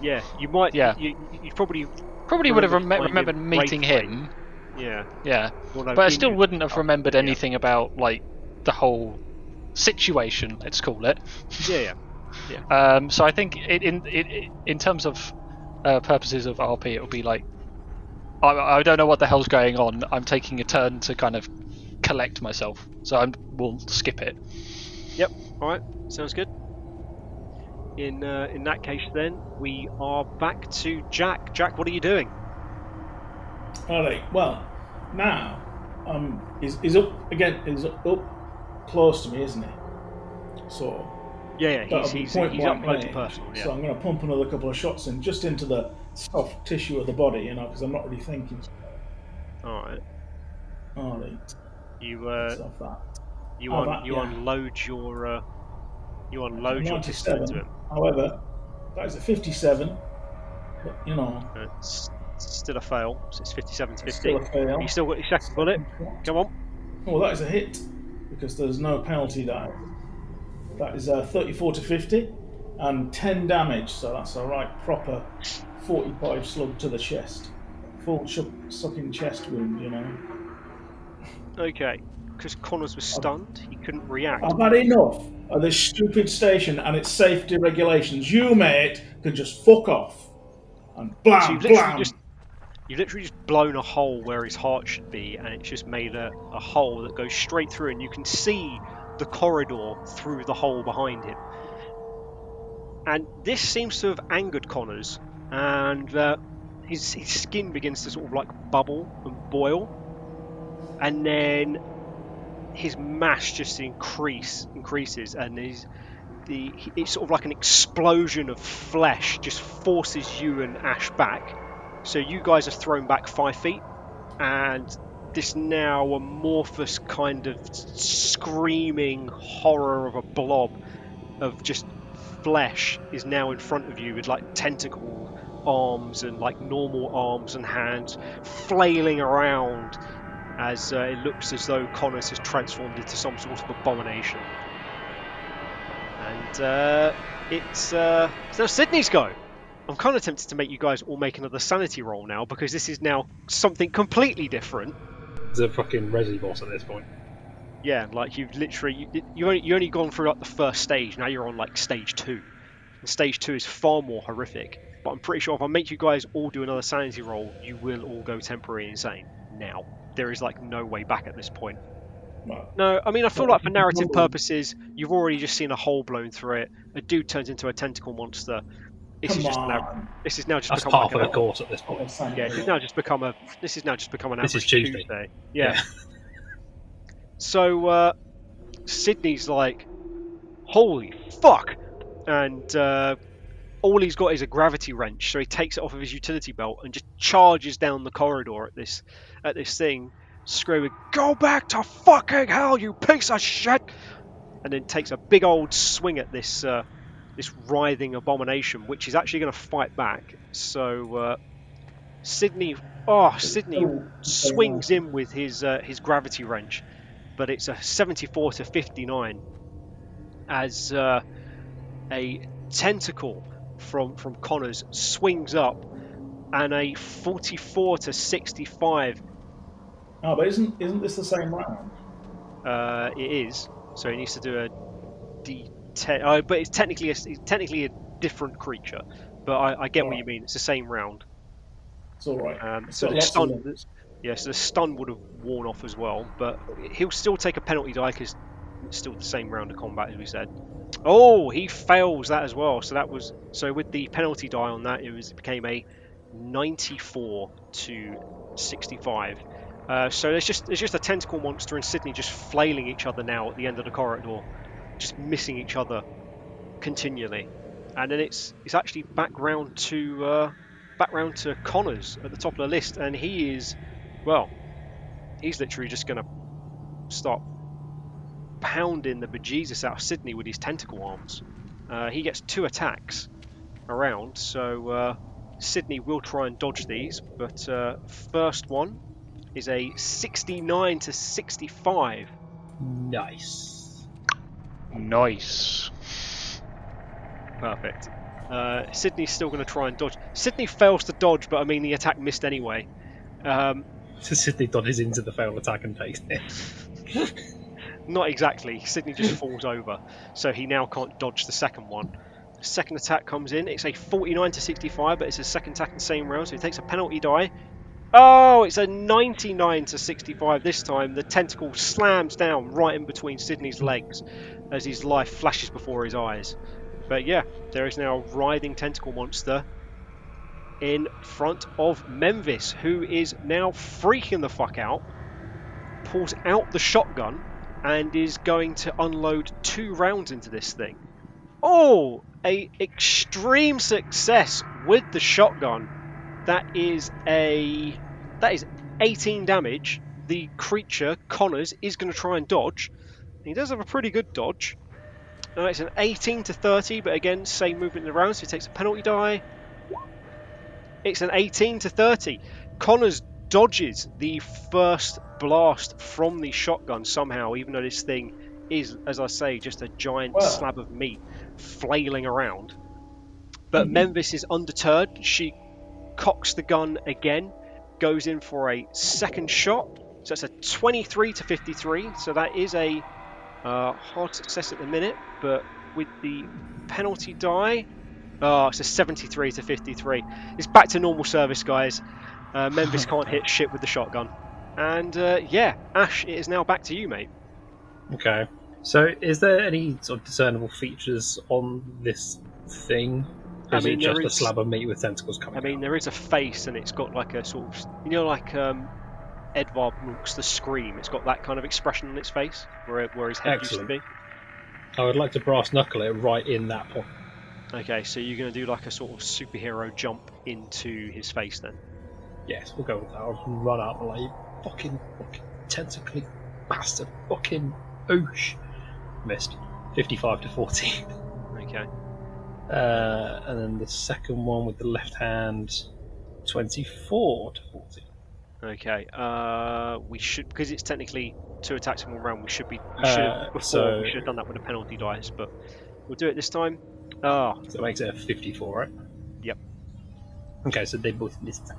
Yeah, you might. Yeah. You, you probably. Probably would have rem- remembered meeting him. Yeah. Yeah, although but I still wouldn't have remembered yeah. anything about like the whole situation. Let's call it. Yeah, yeah. Um, so I think it, in it, in terms of uh, purposes of RP, it will be like I, I don't know what the hell's going on. I'm taking a turn to kind of collect myself, so I'm we'll skip it. Yep. All right, sounds good. In uh, in that case, then we are back to Jack. Jack, what are you doing? All right. Well, now um, he's, he's up again. He's up, up close to me, isn't he? So Yeah, yeah, he's he's, point he's up close to personal. Yeah. So I'm going to pump another couple of shots in, just into the soft tissue of the body, you know, because I'm not really thinking. All right. All right. You uh, you Oh, un- that- you yeah. unload your uh, you unload your pistol 97. into him. However, that is a 57. But, you know, Uh, It's still a fail, so it's 57 to it's 50. still a fail. You still got your second bullet. Come on. Oh, that is a hit because there's no penalty die. That is a 34 to 50 and 10 damage, so that's a right proper 45 slug to the chest. Full ch- sucking chest wound, you know. Okay. Because Connors was stunned, he couldn't react. I've had enough of this stupid station and its safety regulations. You, mate, can just fuck off. And So blam, you've literally blam. just You've literally just blown a hole where his heart should be, and it's just made a, a hole that goes straight through, and you can see the corridor through the hole behind him. And this seems to have angered Connors, and uh, his, his skin begins to sort of like bubble and boil, and then his mass just increase increases, and his the it's sort of like an explosion of flesh just forces you and Ash back. So you guys are thrown back five feet, and this now amorphous kind of screaming horror of a blob of just flesh is now in front of you with like tentacle arms and like normal arms and hands flailing around as uh, it looks as though Connors has transformed into some sort of abomination. And uh, it's uh, now Sydney's go. I'm kind of tempted to make you guys all make another sanity roll now because this is now something completely different. It's a fucking Resi boss at this point. Yeah, like you've literally you, you only you only gone through like the first stage. Now you're on like stage two. And stage two is far more horrific. But I'm pretty sure if I make you guys all do another sanity roll, you will all go temporary insane. Now there is like no way back at this point. Well, No, I mean I feel Well, like for narrative well- purposes, you've already just seen a hole blown through it. A dude turns into a tentacle monster. This come is just on. now. This is now just That's become part like of the course at this point. Yeah. This is now just become a. This is now just become an This is average Tuesday. Yeah. So uh, Sydney's like, holy fuck, and uh, all he's got is a gravity wrench. So he takes it off of his utility belt and just charges down the corridor at this at this thing, screaming, "Go back to fucking hell, you piece of shit!" And then takes a big old swing at this uh, this writhing abomination, which is actually going to fight back. So uh, Sydney, oh Sydney swings in with his uh, his gravity wrench, but it's a 74 to 59 as uh, a tentacle from from Connors swings up and a 44 to 65 Oh, but isn't isn't this the same round? uh, it is. So he needs to do a d10 uh, but it's technically a, it's technically a different creature but I, I get what you mean. It's the same round. It's all right. Um, It's so the stun, yeah, so the stun would have worn off as well, but he'll still take a penalty. Die because it's still the same round of combat as we said. Oh, he fails that as well. So that was so with the penalty die on that, it was it became a 94 to 65. Uh, so there's just there's just a tentacle monster and Sydney just flailing each other now at the end of the corridor, just missing each other continually, and then it's it's actually back round to uh, back round to Connors at the top of the list, and he is, well, he's literally just going to start pounding the bejesus out of Sydney with his tentacle arms. Uh, he gets two attacks around, so uh, Sydney will try and dodge these, but uh, first one is a 69 to 65. Nice. Nice. Perfect. Uh, Sydney's still going to try and dodge. Sydney fails to dodge, but I mean the attack missed anyway. Um, So Sydney dodges into the failed attack and takes it. Not exactly. Sydney just falls over, so he now can't dodge the second one. Second attack comes in. It's a 49 to 65, but it's his second attack in the same round, so he takes a penalty die. Oh, it's a 99 to 65 this time. The tentacle slams down right in between Sydney's legs as his life flashes before his eyes. But yeah, there is now a writhing tentacle monster in front of Memphis, who is now freaking the fuck out, pulls out the shotgun, and is going to unload two rounds into this thing. Oh, a extreme success with the shotgun. That is a that is 18 damage. The creature Connors is going to try and dodge. He does have a pretty good dodge. Uh, it's an 18 to 30, but again, same movement in the round, so he takes a penalty die. It's an 18 to 30. Connors dodges the first blast from the shotgun somehow, even though this thing is, as I say, just a giant Wow. slab of meat flailing around. But Mhm. Memphis is undeterred. She cocks the gun again, goes in for a second shot. So it's a 23 to 53. So that is a uh, hard success at the minute, but with the penalty die, oh, it's a 73 to 53. It's back to normal service, guys. Uh, Memphis can't hit shit with the shotgun. And uh, yeah, Ash, it is now back to you, mate. Okay. So, is there any sort of discernible features on this thing? Or I mean, it just there a slab of meat with tentacles coming I mean, out? there is a face, and it's got like a sort of, you know, like um, Edvard Munch's The Scream. It's got that kind of expression on its face, where where his head Excellent. used to be. I would like to brass knuckle it right in that point. Okay, so you're going to do like a sort of superhero jump into his face then. Yes, we'll go with that. I'll run out like, "You fucking, fucking tentacly bastard, fucking oosh. Missed. 55 to 14. Okay. Uh, and then the second one with the left hand, 24 to 14. Okay. Uh, we should because it's technically two attacks in one round. We should be. We should Uh, have, before so- we should have done that with a penalty dice, but we'll do it this time. Ah, So it makes it a 54, right? Yep. Okay, so they both missed.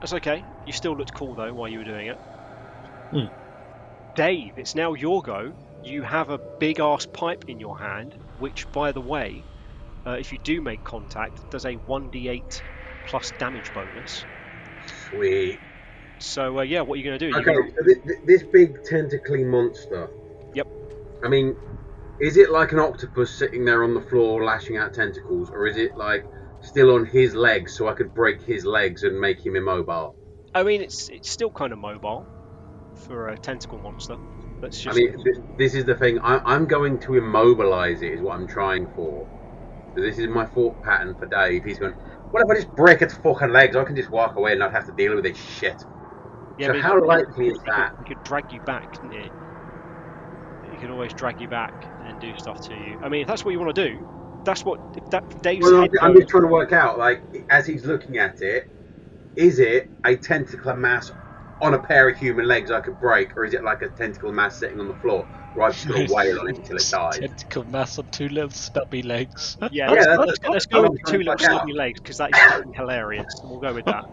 That's okay. You still looked cool though while you were doing it. Hmm. Dave, it's now your go. You have a big ass pipe in your hand, which, by the way, uh, if you do make contact, does a 1d8 plus damage bonus. Sweet. So uh, yeah, what are you going to do? Okay, gonna- so this, this big tentacly monster. Yep. I mean, is it like an octopus sitting there on the floor lashing out tentacles, or is it like still on his legs so I could break his legs and make him immobile? I mean, it's it's still kind of mobile for a tentacle monster. Let's I mean, th- this is the thing. I, I'm going to immobilize it. Is what I'm trying for. So this is my thought pattern for Dave. He's going. What if I just break its fucking legs? I can just walk away and not have to deal with this shit. yeah, so but how likely is that? Could, you could drag you back, couldn't it? He could always drag you back and do stuff to you. I mean, if that's what you want to do, that's what that Dave's Well, I'm, head I'm just trying to work out, like, as he's looking at it, is it a tentacle mass on a pair of human legs I could break, or is it like a tentacle mass sitting on the floor where I've just got to wail on it until it dies? Tentacle mass on two little stubby legs. Yeah, Yeah, let's, that's- let's, that's let's go with trying two little work out. stubby legs because that is fucking hilarious. We'll go with that.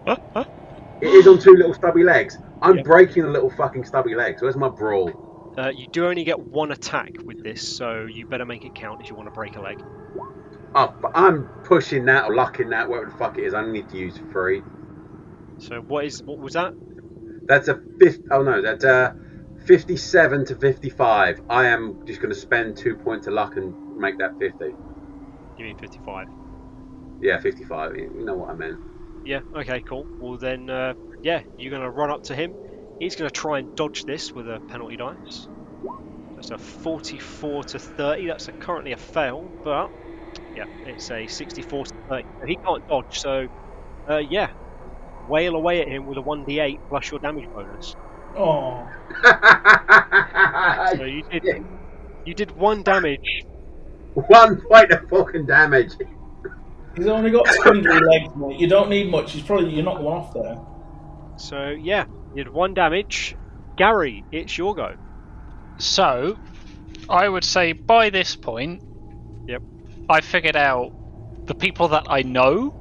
It is on two little stubby legs. I'm Yeah. breaking the little fucking stubby legs. Where's my brawl? Uh, you do only get one attack with this, so you better make it count if you want to break a leg. Oh, but I'm pushing that or locking that, whatever the fuck it is. I need to use three. So what is what was that? That's a fifth. Oh no, that's uh, 57 to 55. I am just going to spend two points of luck and make that 50. You mean fifty-five? Yeah, 55. You know what I meant. Yeah. Okay. Cool. Well then, uh, yeah, you're gonna run up to him. He's gonna try and dodge this with a penalty dice. That's a 44 to 30. That's a, currently a fail, but yeah, it's a 64 to 30. He can't dodge, so uh, yeah, wail away at him with a 1d8 plus your damage bonus. Oh, So you did you did one damage. One point of fucking damage. he's only got spindly legs, mate. You don't need much. He's probably you're not one off there. So yeah, you did one damage. Gary, it's your go. So, I would say by this point, Yep. I figured out the people that I know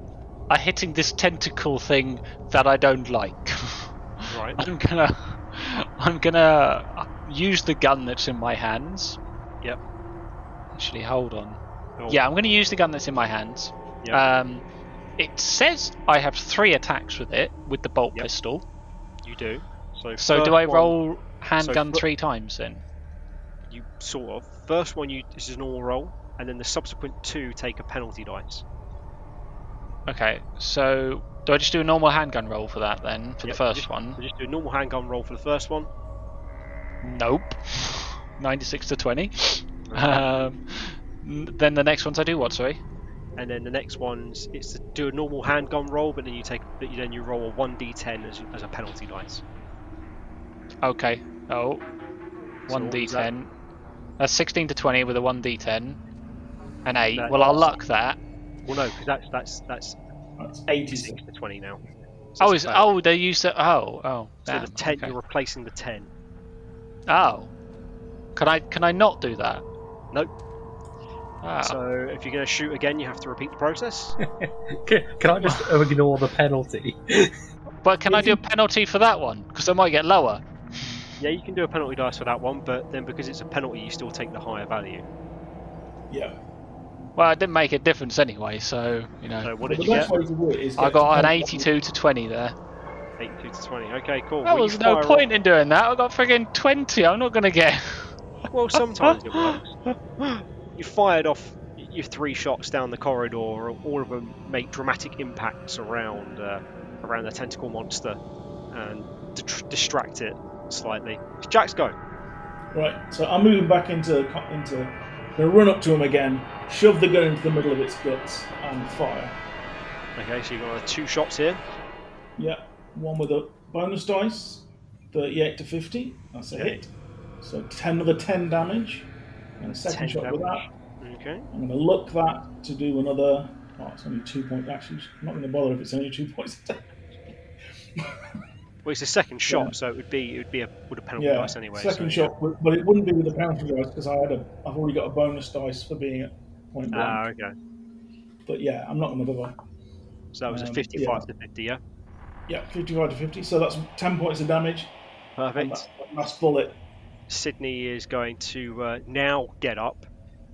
are hitting this tentacle thing that I don't like. Right. I'm gonna, I'm gonna use the gun that's in my hands. Yep. Actually, hold on. Oh, Yeah, I'm gonna use the gun that's in my hands. Yep. Um, it says I have three attacks with it with the bolt Yep. pistol. You do. So. So do I one- roll handgun fir- three times then? You sort of. First one, you this is a normal roll, and then the subsequent two take a penalty dice. Okay, so do I just do a normal handgun roll for that then, for Yep, the first just, one? Just do a normal handgun roll for the first one. Nope. 96 to 20. Um, then the next ones I do what, sorry? And then the next one's it's to do a normal handgun roll, but then you take but you then you roll a one d10 as, as a penalty dice. Okay. Oh, So what was that? 1d10. That's 16 to 20 with a 1d10. An 8. That- well, I'll luck that. Well, no, because that's that's that's That's 86. six to twenty now. So Oh, is oh they use the oh oh. so damn, the ten okay. you're replacing the ten. Oh. Can I can I not do that? Nope. Ah. So if you're going to shoot again, you have to repeat the process. Can, can I just ignore the penalty? But can I do a penalty for that one? Because I might get lower. yeah, you can do a penalty dice for that one, but then because it's a penalty, you still take the higher value. Yeah. Well, it didn't make a difference anyway, so you know. So what did the you get? way to do it is. I got an 82 to 20 there. 82 to 20. Okay, cool. There Well, was no fire point in doing that. I got friggin' 20. I'm not gonna get. Well, sometimes it works. You fired off your three shots down the corridor. All of them make dramatic impacts around uh, around the tentacle monster and d- distract it slightly. It's Jack's go. Right, so I'm moving back into into. Gonna run up to him again, shove the gun into the middle of its guts, and fire. Okay, so you've got uh, two shots here. Yeah, one with a bonus dice, 38 to 50. That's a hit. So 10 another 10 damage. And a second 10 shot with that. Okay. I'm going to look that to do another. Oh, it's only two points. Actually, I'm not going to bother if it's only two points. Well, it's a second shot, Yeah. so it would be it would be a with a penalty yeah, dice anyway. second so, shot, with- but it wouldn't be with a penalty dice because I had a. I've already got a bonus dice for being at point blank. Ah, okay. but yeah, I'm not going to bother. So that was a Um, 55 to 50, yeah. Yeah, 55 to 50. So that's 10 points of damage. Perfect. that, that last bullet. Sydney is going to uh, now get up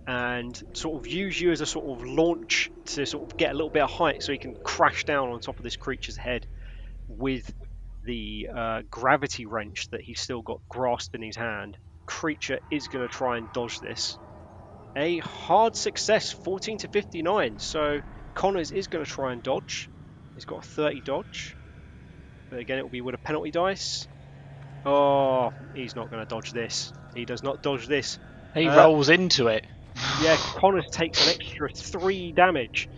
and sort of use you as a sort of launch to sort of get a little bit of height so he can crash down on top of this creature's head with the uh, gravity wrench that he's still got grasped in his hand. Creature is going to try and dodge this. A hard success, 14 to 59. So Connors is going to try and dodge. He's got a 30 dodge. But again, it will be with a penalty dice. Oh, he's not going to dodge this. He does not dodge this. He Uh, rolls into it. Yeah, Connors takes an extra three damage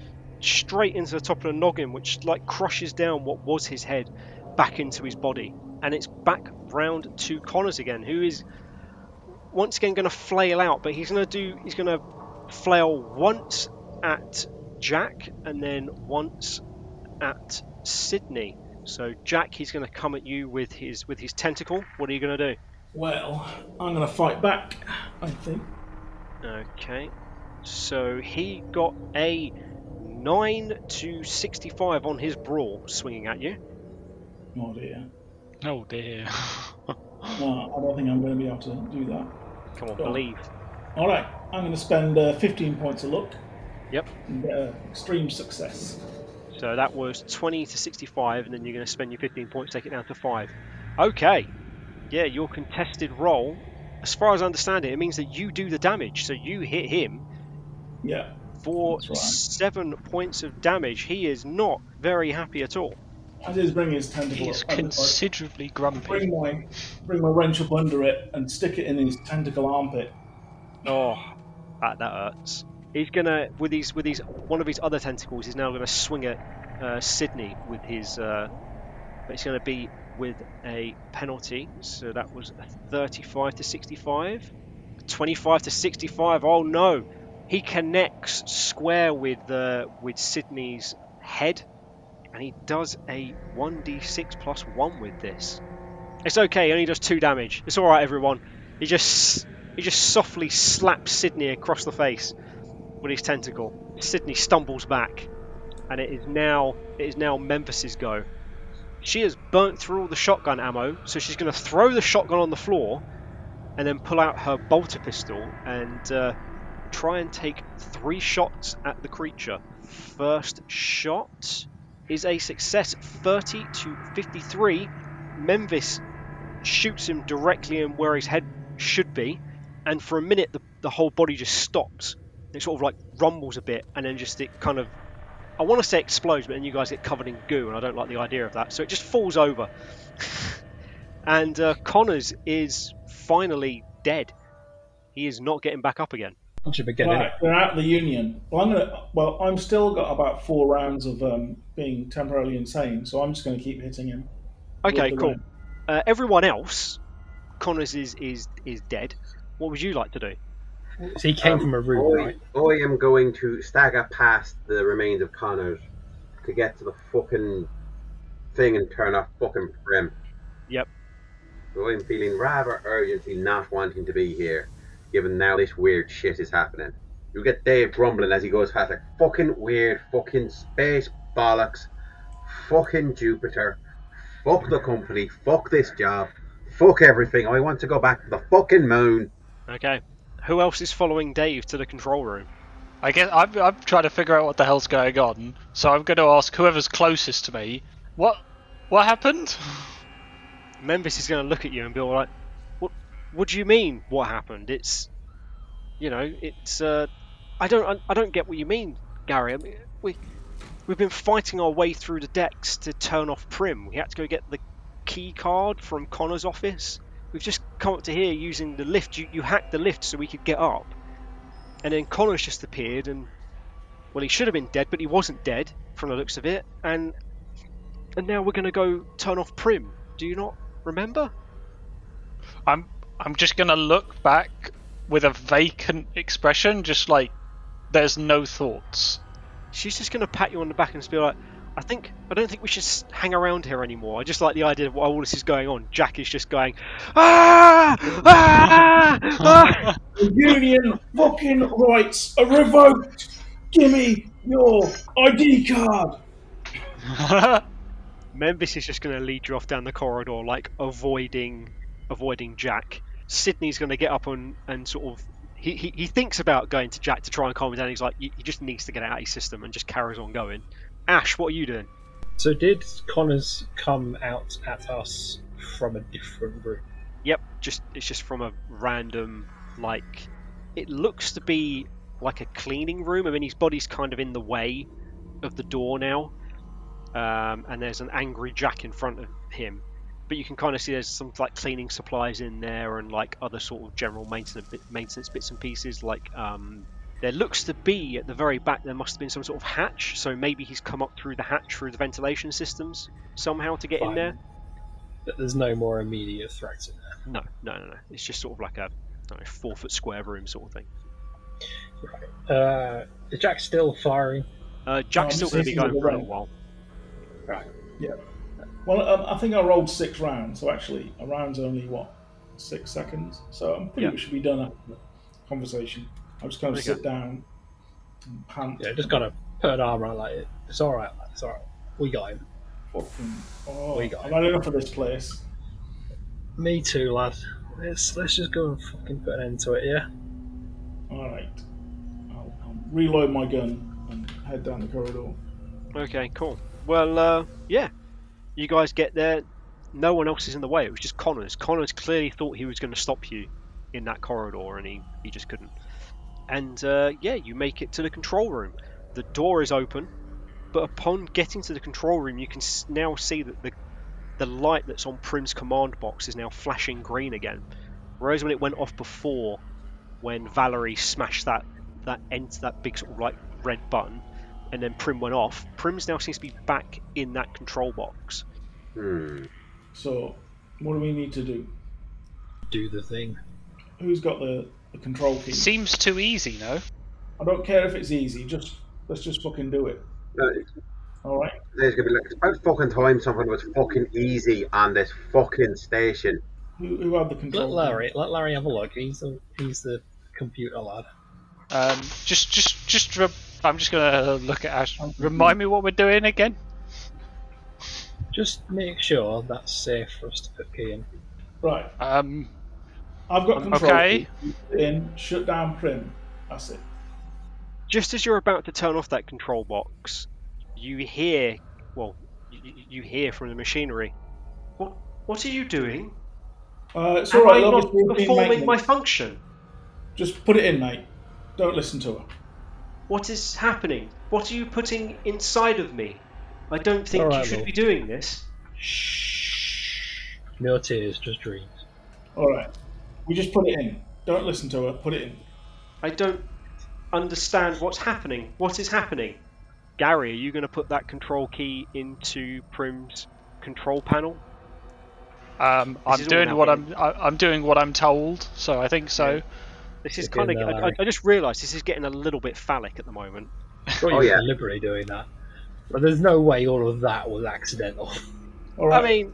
straight into the top of the noggin, which like crushes down what was his head back into his body, and it's back round to Connors again, who is once again going to flail out, but he's going to do he's going to flail once at Jack and then once at Sydney. So Jack, he's going to come at you with his with his tentacle. What are you going to do? Well, I'm going to fight back, I think. Okay. So he got a 9 to 65 on his brawl swinging at you. Oh dear. Oh dear. No, I don't think I'm going to be able to do that. Come on, Go on. believe. All right, I'm going to spend uh, 15 points of luck Yep. and get an extreme success. So that was 20 to 65, and then you're going to spend your 15 points, take it down to 5. Okay. Yeah, your contested roll, as far as I understand it, it means that you do the damage. So you hit him Yeah, for right. 7 points of damage. He is not very happy at all. as he's bringing his tentacle He's up, I'm gonna considerably grumpy. bring my bring my wrench up under it and stick it in his tentacle armpit. Oh, that, that hurts. He's gonna with his with his one of his other tentacles. He's now gonna swing at uh, Sydney with his. Uh, it's gonna be with a penalty. So that was a 35 to 65, 25 to 65. Oh no! He connects square with uh, with Sydney's head, and he does a 1d6 plus one with this. It's okay. He only does two damage. It's all right, everyone. He just he just softly slaps Sydney across the face with his tentacle. Sydney stumbles back, and it is now it is now Memphis's go. She has burnt through all the shotgun ammo, so she's going to throw the shotgun on the floor, and then pull out her bolter pistol and uh, try and take three shots at the creature. First shot is a success, 30 to 53. Memphis shoots him directly in where his head should be, and for a minute the, the whole body just stops. It sort of like rumbles a bit, and then just it kind of I want to say explodes, but then you guys get covered in goo, and I don't like the idea of that. So it just falls over, and uh, Connors is finally dead. He is not getting back up again. Once you begin in Right, it. they're out of the union. Well, I'm gonna. Well, I'm still got about four rounds of um, being temporarily insane, so I'm just going to keep hitting him. Okay, cool. Uh, everyone else, Connors is is is dead. What would you like to do? So he came Um, from a room, I, right? I am going to stagger past the remains of Connors to get to the fucking thing and turn off fucking Prim. Yep. So I'm feeling rather urgently not wanting to be here, given now this weird shit is happening. You get Dave grumbling as he goes past like fucking weird, fucking space bollocks, fucking Jupiter, fuck the company, fuck this job, fuck everything. I want to go back to the fucking moon. Okay. Who else is following Dave to the control room? I guess I'm, I'm trying to figure out what the hell's going on. So I'm going to ask whoever's closest to me, what What happened? Memphis is going to look at you and be all like, "What? What do you mean? What happened? It's, you know, it's. Uh, I don't. I don't get what you mean, Gary. I mean, we we've been fighting our way through the decks to turn off Prim. We had to go get the key card from Connors' office. We've just come up to here using the lift. You you hacked the lift so we could get up, and then Connors just appeared and. Well, he should have been dead, but he wasn't dead from the looks of it, and and now we're going to go turn off Prim. Do you not remember? I'm I'm just gonna look back with a vacant expression, just like there's no thoughts. She's just going to pat you on the back and just be like, I think I don't think we should hang around here anymore. I just like the idea of while all this is going on, Jack is just going, ah, ah, ah. Union fucking rights are revoked. Give me your ID card. Memphis is just going to lead you off down the corridor, like avoiding avoiding Jack. Sydney's going to get up and, and sort of he, he, he thinks about going to Jack to try and calm him down. He's like, he he just needs to get out of his system and just carries on going. Ash, what are you doing? So did Connors come out at us from a different room? Yep, just it's just from a random like it looks to be like a cleaning room. I mean, his body's kind of in the way of the door now, um, and there's an angry Jack in front of him. But you can kind of see there's some like cleaning supplies in there and like other sort of general maintenance maintenance bits and pieces. Like um, there looks to be at the very back there must have been some sort of hatch. So maybe he's come up through the hatch through the ventilation systems somehow to get in there. But there's no more immediate threats in there. No, no, no, no. It's just sort of like a I don't know, four foot square room sort of thing. Uh, is Jack still firing? Uh, Jack's I'm still going to be going for a little while. Right. Yeah. Well, um, I think I rolled six rounds, so actually a round's only what six seconds. So I'm pretty Yeah. we should be done after the conversation. I'm just going to Okay. sit down and pant. Yeah, just gotta put an arm around like it. It's all right. lad, It's all right. We got him. Fucking, oh, We got him. I've it. had enough of this place. Me too, lad. Let's let's just go and fucking put an end to it. Yeah. All right, I'll, I'll reload my gun and head down the corridor. Okay, cool. Well, uh, yeah. You guys get there. No one else is in the way. It was just Connors. Connors clearly thought he was going to stop you in that corridor, and he, he just couldn't. And uh, yeah, you make it to the control room. The door is open, but upon getting to the control room, you can now see that the the light that's on Prim's command box is now flashing green again. Whereas when it went off before, when Valerie smashed that that end that big sort of like red button, and then Prim went off. Prim's now seems to be back in that control box. Hmm. So, what do we need to do? Do the thing. Who's got the, the control key? Seems too easy, no? I don't care if it's easy. Just let's just fucking do it. No, All right. There's gonna be like it's about fucking time something was fucking easy on this fucking station. Who, who had the control? Let key? Larry let Larry have a look. He's the he's the computer lad. Um, just, just, just. Re- I'm just gonna look at Ash. Remind me what we're doing again. Just make sure that's safe for us to put key in. Right. Um, I've got Um, control. okay. In shut down Prim. That's it. Just as you're about to turn off that control box, you hear, well, you, you hear from the machinery. What? What are you doing? Uh, it's Am all right. I not obviously we've been performing my function? Just put it in, mate. Don't listen to her. What is happening? What are you putting inside of me? I don't think All you should Will. be doing this. Shh. No tears, just dreams. All right. We just put it in. Don't listen to her. Put it in. I don't understand what's happening. What is happening? Gary, are you going to put that control key into Prim's control panel? um, I'm doing what. I'm. I, I'm doing what I'm told. So I think so. Yeah. This is kind of. I, I just realised this is getting a little bit phallic at the moment. Sure, Oh, you're yeah. deliberately doing that. But there's no way all of that was accidental. All right. I mean,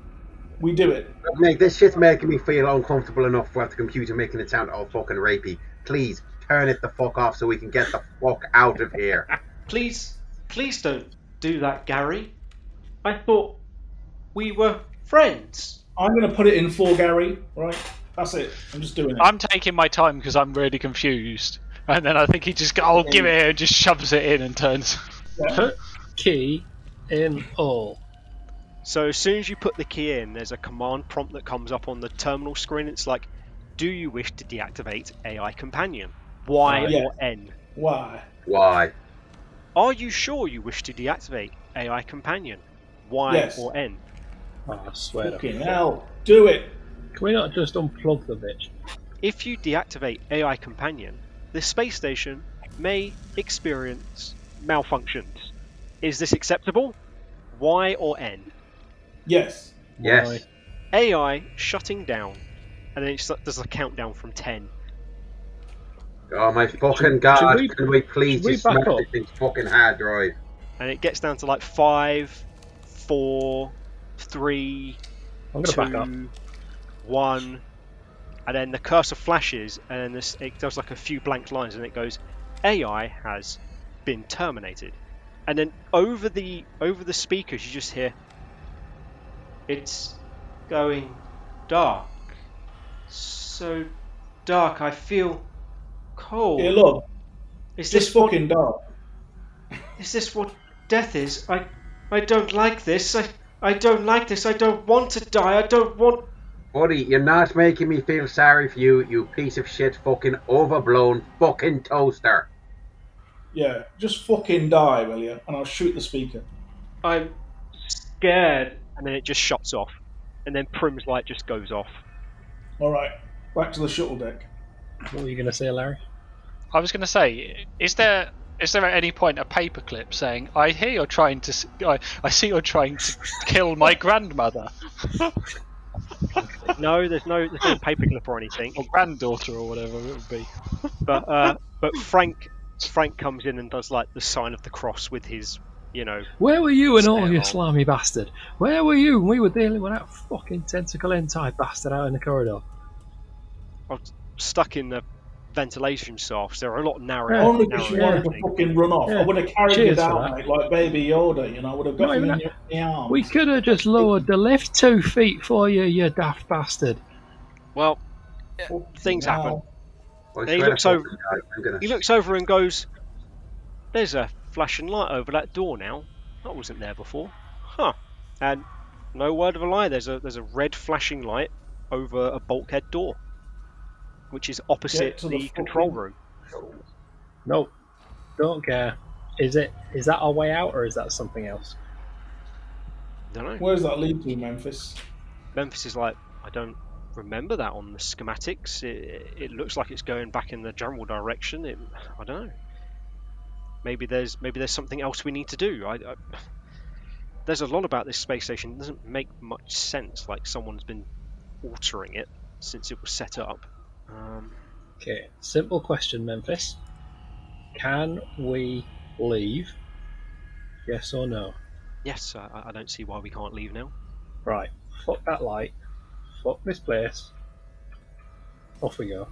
we do it. Uh, Mate, this shit's making me feel uncomfortable enough for the computer making it sound all fucking rapey. Please turn it the fuck off so we can get the fuck out of here. please, please don't do that, Gary. I thought we were friends. I'm going to put it in for Gary. Right. That's it. I'm just doing it. I'm taking my time because I'm really confused. And then I think he just, I'll give it here and just shoves it in and turns. Yeah. Put key in all. So as soon as you put the key in, there's a command prompt that comes up on the terminal screen. It's like, "Do you wish to deactivate AI companion? Y Uh, yeah. or N? Why? Why? Are you sure you wish to deactivate AI companion? Y Yes. or N? Oh, I swear to Fucking fuck. hell. Do it. Can we not just unplug the bitch? If you deactivate AI companion, the space station may experience malfunctions. Is this acceptable? Y or N? Yes. Yes. AI shutting down, and then it's, there's a countdown from 10. Oh my fucking god! should we- Can we please should we just back smash up? this thing's fucking hard drive? And it gets down to like 5, 4, 3, I'm gonna back up. two, one, and then the cursor flashes, and then this, it does like a few blank lines, and it goes, "AI has been terminated," and then over the over the speakers, you just hear, "It's going dark, so dark. I feel cold. Hey, look. is Just this what fucking dark. is this what death is? I I don't like this. I I don't like this. I don't want to die. I don't want Buddy, you're not making me feel sorry for you, you piece of shit fucking overblown fucking toaster. Yeah. Just fucking die, will you? And I'll shoot the speaker. I'm scared. And then it just shuts off. And then Prim's light just goes off. All right. Back to the shuttle deck. What were you gonna say, Larry? I was going to say, is there is there at any point a paperclip saying, "I hear you're trying to, I, I see you're trying to kill my grandmother No, there's no there's no paperclip or anything. or granddaughter or whatever it would be." But uh, but Frank Frank comes in and does like the sign of the cross with his you know Where were you and all Stay you slimy bastard? Where were you when we were dealing with that fucking tentacle hentai bastard out in the corridor? I was stuck in the ventilation shafts. They're a lot narrower. Yeah. Only because you wanted to fucking run off. I would have carried Cheers you for down, mate, like Baby Yoda. You know, I would have got Not you in that. your, the arms. We could have just lowered the lift two feet for you, you daft bastard. Well, Fucking things hell. happen. I And he looks over- fucking God, I'm gonna He looks over and goes, "There's a flashing light over that door now. That wasn't there before, huh?" And no word of a lie. There's a there's a red flashing light over a bulkhead door, which is opposite to the, the control room. No, don't care. Is it? Is that our way out, or is that something else? don't know. Where does that lead to, Memphis? Memphis is like, I don't remember that on the schematics. It, it looks like it's going back in the general direction. It, I don't know. Maybe there's maybe there's something else we need to do. I, I, there's a lot about this space station. It doesn't make much sense. Like someone's been altering it since it was set up. Um, Okay, simple question, Memphis. Can we leave? Yes or no? yes, I, I don't see why we can't leave now. Right. Fuck that light. Fuck this place. Off we go.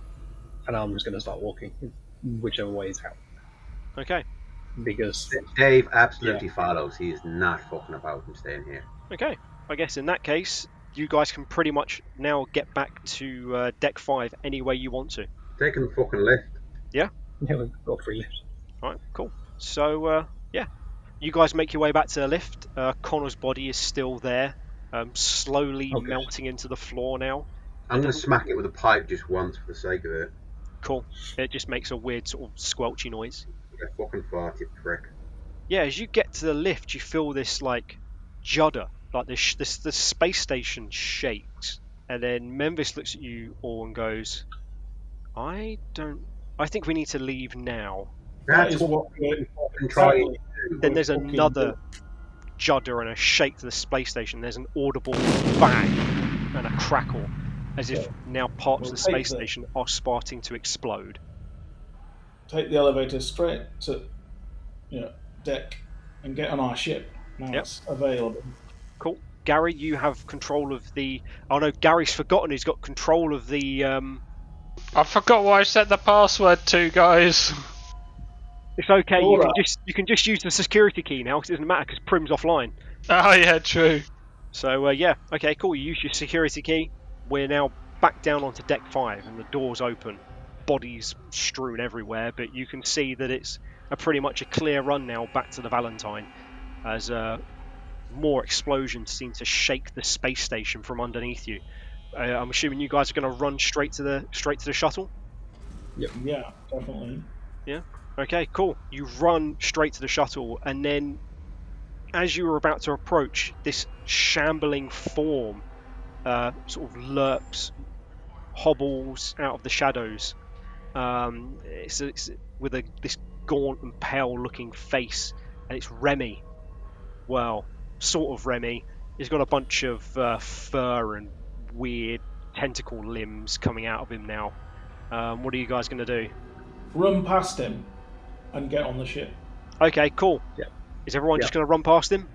And I'm just gonna start walking, whichever way is out. Okay, Because Dave absolutely follows. He is not fucking about and staying here. okay. I guess in that case, you guys can pretty much now get back to uh, deck five any way you want to. Taking the fucking lift. yeah, Yeah, we've got free lift. All right, cool. So uh, yeah, you guys make your way back to the lift. Uh, Connors' body is still there, um, slowly Okay. melting into the floor now. I'm gonna smack it with a pipe just once for the sake of it. Cool. It just makes a weird sort of squelchy noise. Yeah, fucking fart, you prick. Yeah, as you get to the lift, you feel this like judder, like this this the space station shakes, and then Memphis looks at you all and goes, "I don't. I think we need to leave now." That's is what what we're I'm trying exactly. to do. Then there's another judder and a shake to the space station. There's an audible bang and a crackle, as if now parts We'll of the space the- station are starting to explode. Take the elevator straight to, you know, deck and get on our ship. Now Yep. it's available. Cool. Gary, you have control of the. Oh no, Gary's forgotten. He's got control of the. Um... I forgot what I set the password to, guys. It's okay. You All can just you can just use the security key now. 'cause it doesn't matter because Prim's offline. Oh yeah, true. So uh, yeah, okay, cool. You use your security key. We're now back down onto deck five, and the doors open. Bodies strewn everywhere, but you can see that it's a pretty much a clear run now back to the Valentine, as uh, more explosions seem to shake the space station from underneath you. Uh, I'm assuming you guys are going to run straight to the straight to the shuttle. Yeah, definitely. Yeah. Okay, cool. You run straight to the shuttle, and then as you were about to approach, this shambling form uh, sort of lurps, hobbles out of the shadows. Um, it's, it's with a this gaunt and pale-looking face, and it's Remy. Well, sort of Remy. He's got a bunch of uh, fur and weird tentacle limbs coming out of him now. Um, what are you guys going to do? Run past him and get on the ship. Okay, cool. Yeah. Is everyone Yeah. just going to run past him?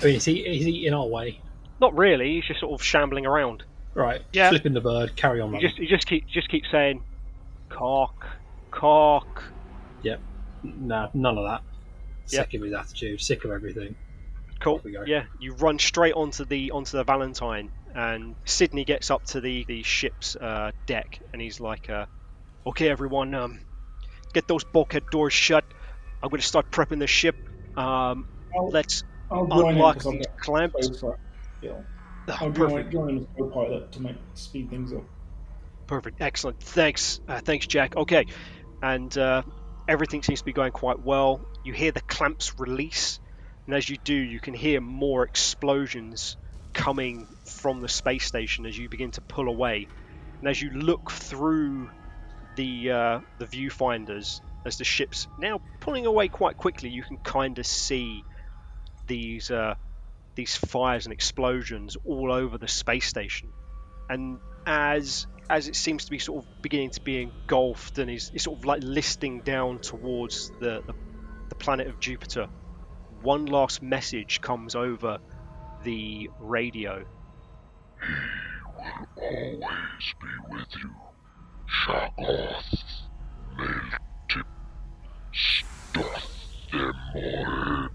I mean, is he is he in our way? Not really. He's just sort of shambling around. Right. Yeah. Flipping the bird. Carry on He running. just he just keep just keep saying, cock, cock. Yep. Nah, none of that. Yep. Sick of his attitude. Sick of everything. Cool. We go. Yeah, you run straight onto the onto the Valentine, and Sydney gets up to the the ship's uh, deck, and he's like, uh, "Okay, everyone, um, get those bulkhead doors shut. I'm going to start prepping the ship. Um, I'll, let's I'll join him unlock because I've these got clamps." space for yeah. Ah, I'll join, perfect. join as co-pilot to make speed things up. Perfect. Excellent. Thanks. Uh, thanks, Jack. Okay. And uh, everything seems to be going quite well. You hear the clamps release, and as you do, you can hear more explosions coming from the space station as you begin to pull away. And as you look through the uh, the viewfinders, as the ship's now pulling away quite quickly, you can kind of see these uh, these fires and explosions all over the space station. And as as it seems to be sort of beginning to be engulfed and is, is sort of like listing down towards the, the, the planet of Jupiter, one last message comes over the radio. He will always be with you. Shoggoth, Meltip, stuff them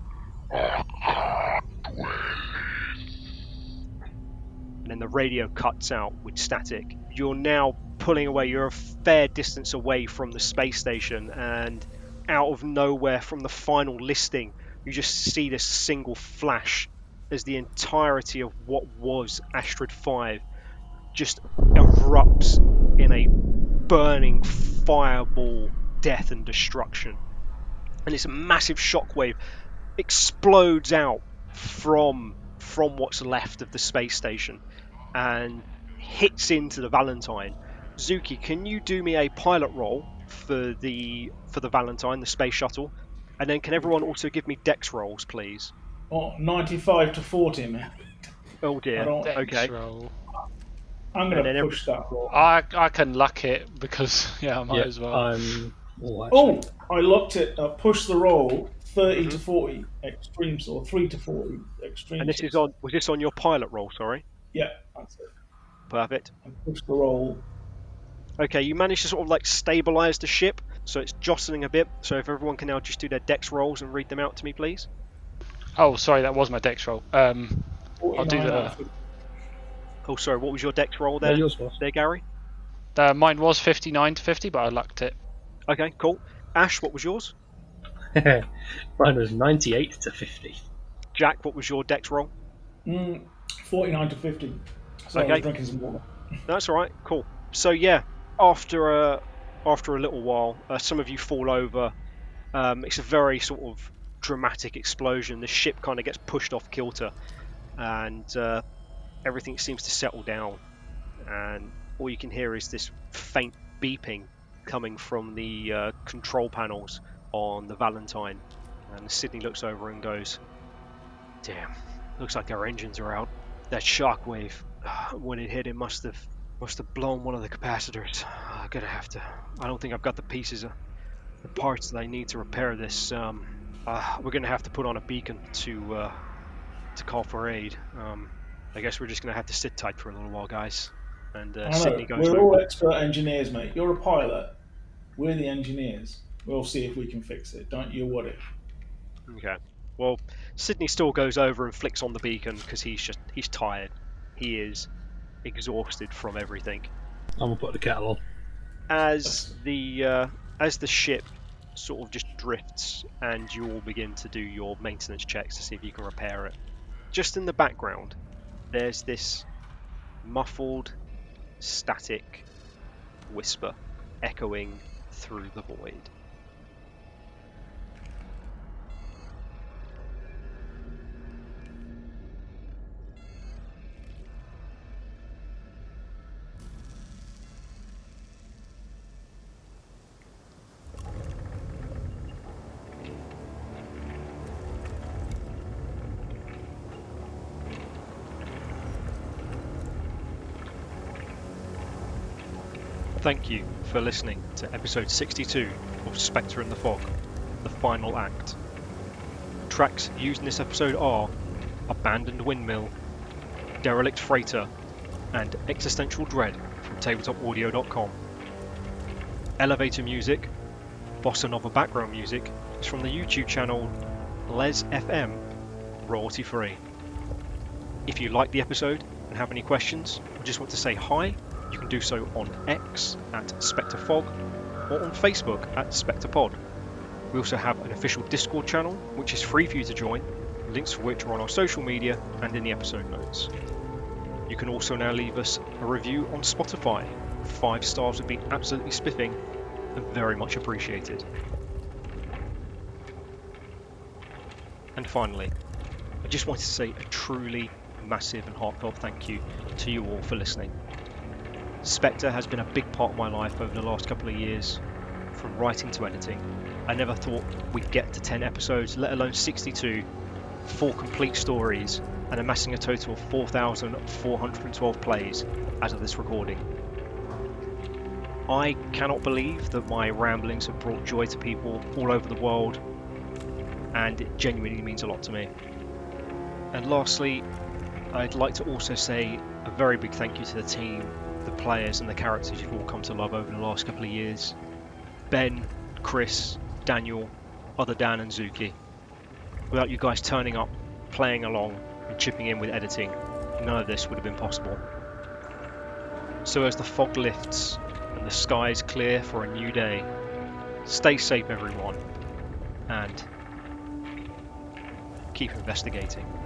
and then the radio cuts out with static. You're now pulling away, you're a fair distance away from the space station, and out of nowhere from the final listing, you just see this single flash as the entirety of what was Astrid 5 just erupts in a burning fireball death and destruction. And this massive shockwave explodes out from from what's left of the space station and hits into the Valentine. Zuki, can you do me a pilot roll for the for the Valentine, the space shuttle? And then can everyone also give me dex rolls, please? Oh, 95 to 40, man. Oh dear. don't- Okay. Roll. I'm going And then to every- push that roll. I I can luck it because yeah, I might Yeah, as well. Um, oh, Oh, I looked it. uh, push the roll 30 Mhm. to 40 extreme or 3 to 40 extreme. And this is on was this on your pilot roll, sorry? Yeah, that's it. Perfect. I push the roll. Okay, you managed to sort of like stabilize the ship, so it's jostling a bit. So if everyone can now just do their dex rolls and read them out to me, please. oh, sorry, that was my dex roll. Um, I'll do the- out of 50. Oh, sorry, what was your dex roll yeah, there, yours was. there, Gary? uh, mine was fifty nine to fifty, but I lucked it. Okay, cool. Ash, what was yours? Mine was 98 to 50. Jack, what was your dex roll? Mm, 49 to 50. So Okay. drinking some water. That's all right. Cool. So yeah, after a after a little while, uh, some of you fall over. Um, it's a very sort of dramatic explosion. The ship kind of gets pushed off kilter, and uh, everything seems to settle down. And all you can hear is this faint beeping coming from the uh, control panels on the Valentine. And Sydney looks over and goes, "Damn, looks like our engines are out. That shockwave, when it hit, it must have must have blown one of the capacitors. I'm gonna have to. I don't think I've got the pieces, of, the parts that I need to repair this. Um, uh, we're gonna have to put on a beacon to uh, to call for aid. Um, I guess we're just gonna have to sit tight for a little while, guys. And uh, Sydney goes We're all expert engineers, mate. You're a pilot. We're the engineers. We'll see if we can fix it. Don't you worry. Okay. Well, Sydney still goes over and flicks on the beacon because he's just he's tired. He is exhausted from everything. I'm gonna put the kettle on. as the uh, as the ship sort of just drifts and you all begin to do your maintenance checks to see if you can repair it just in the background, there's this muffled, static whisper echoing through the void. Thank you for listening to episode 62 of Spectre in the Fog, the final act. Tracks used in this episode are Abandoned Windmill, Derelict Freighter, and Existential Dread from tabletopaudio.com. Elevator music, Bossa Nova background music is from the YouTube channel Les FM, royalty free. If you like the episode and have any questions, or just want to say hi, you can do so on X at SpectreFog or on Facebook at SpectrePod. We also have an official Discord channel, which is free for you to join, links for which are on our social media and in the episode notes. You can also now leave us a review on Spotify. Five stars would be absolutely spiffing and very much appreciated. And finally, I just wanted to say a truly massive and heartfelt thank you to you all for listening. Spectre has been a big part of my life over the last couple of years, from writing to editing. I never thought we'd get to 10 episodes, let alone 62, four complete stories, and amassing a total of 4,412 plays as of this recording. I cannot believe that my ramblings have brought joy to people all over the world, and it genuinely means a lot to me. And lastly, I'd like to also say a very big thank you to the team the players and the characters you've all come to love over the last couple of years. Ben, Chris, Daniel, other Dan and Zuki. Without you guys turning up, playing along, and chipping in with editing, none of this would have been possible. So as the fog lifts and the skies clear for a new day, stay safe everyone, and keep investigating.